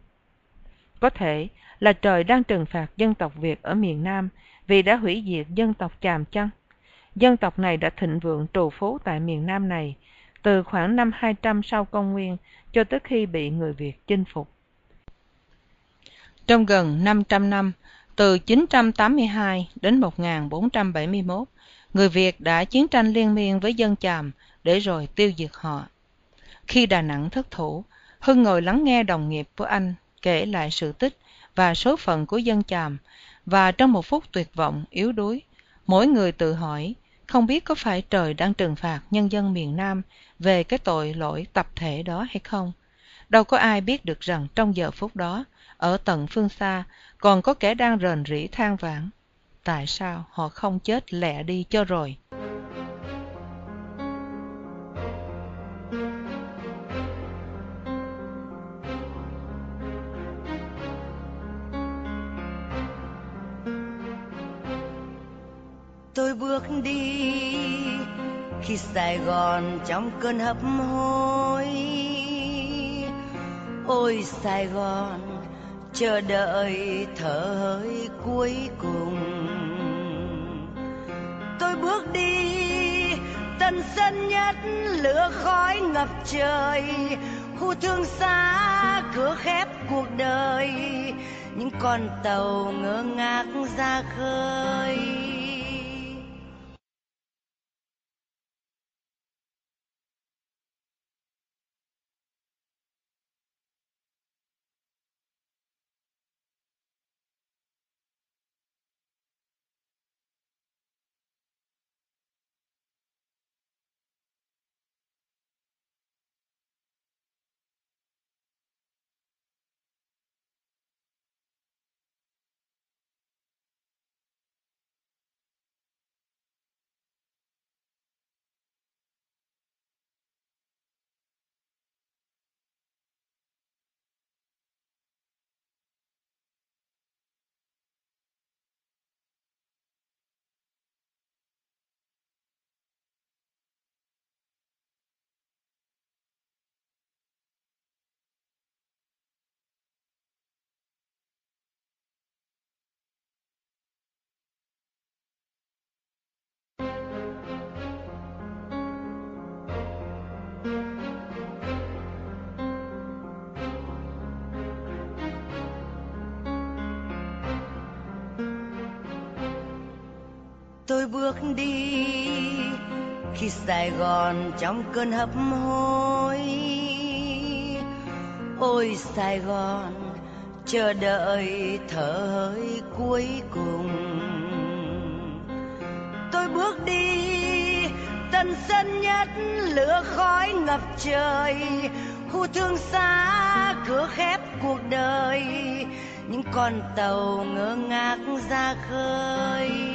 S1: Có thể là trời đang trừng phạt dân tộc Việt ở miền Nam vì đã hủy diệt dân tộc Chàm chăng? Dân tộc này đã thịnh vượng trù phú tại miền Nam này từ khoảng năm 200 sau công nguyên cho tới khi bị người Việt chinh phục. Trong gần 500 năm, từ 982 đến 1471, người Việt đã chiến tranh liên miên với dân Chàm để rồi tiêu diệt họ. Khi Đà Nẵng thất thủ, Hưng ngồi lắng nghe đồng nghiệp của anh kể lại sự tích và số phận của dân Chàm, và trong một phút tuyệt vọng, yếu đuối, mỗi người tự hỏi không biết có phải trời đang trừng phạt nhân dân miền Nam về cái tội lỗi tập thể đó hay không. Đâu có ai biết được rằng trong giờ phút đó, ở tận phương xa, còn có kẻ đang rền rỉ than vãn. Tại sao họ không chết lẹ đi cho rồi?
S3: Sài gòn trong cơn hấp hối. Ôi, sài gòn, chờ đợi thở hơi cuối cùng. Tôi bước đi, tân sân nhất, lửa khói ngập trời. Khu thương xa cửa khép cuộc đời. Những con tàu ngơ ngác ra khơi. Tôi bước đi. Khi sài gòn trong cơn hấp hối, ôi sài gòn, chờ đợi thở hơi cuối cùng. Tôi bước đi tân sân nhất lửa khói ngập trời khu thương xa cửa khép cuộc đời. Những con tàu ngơ ngác ra khơi.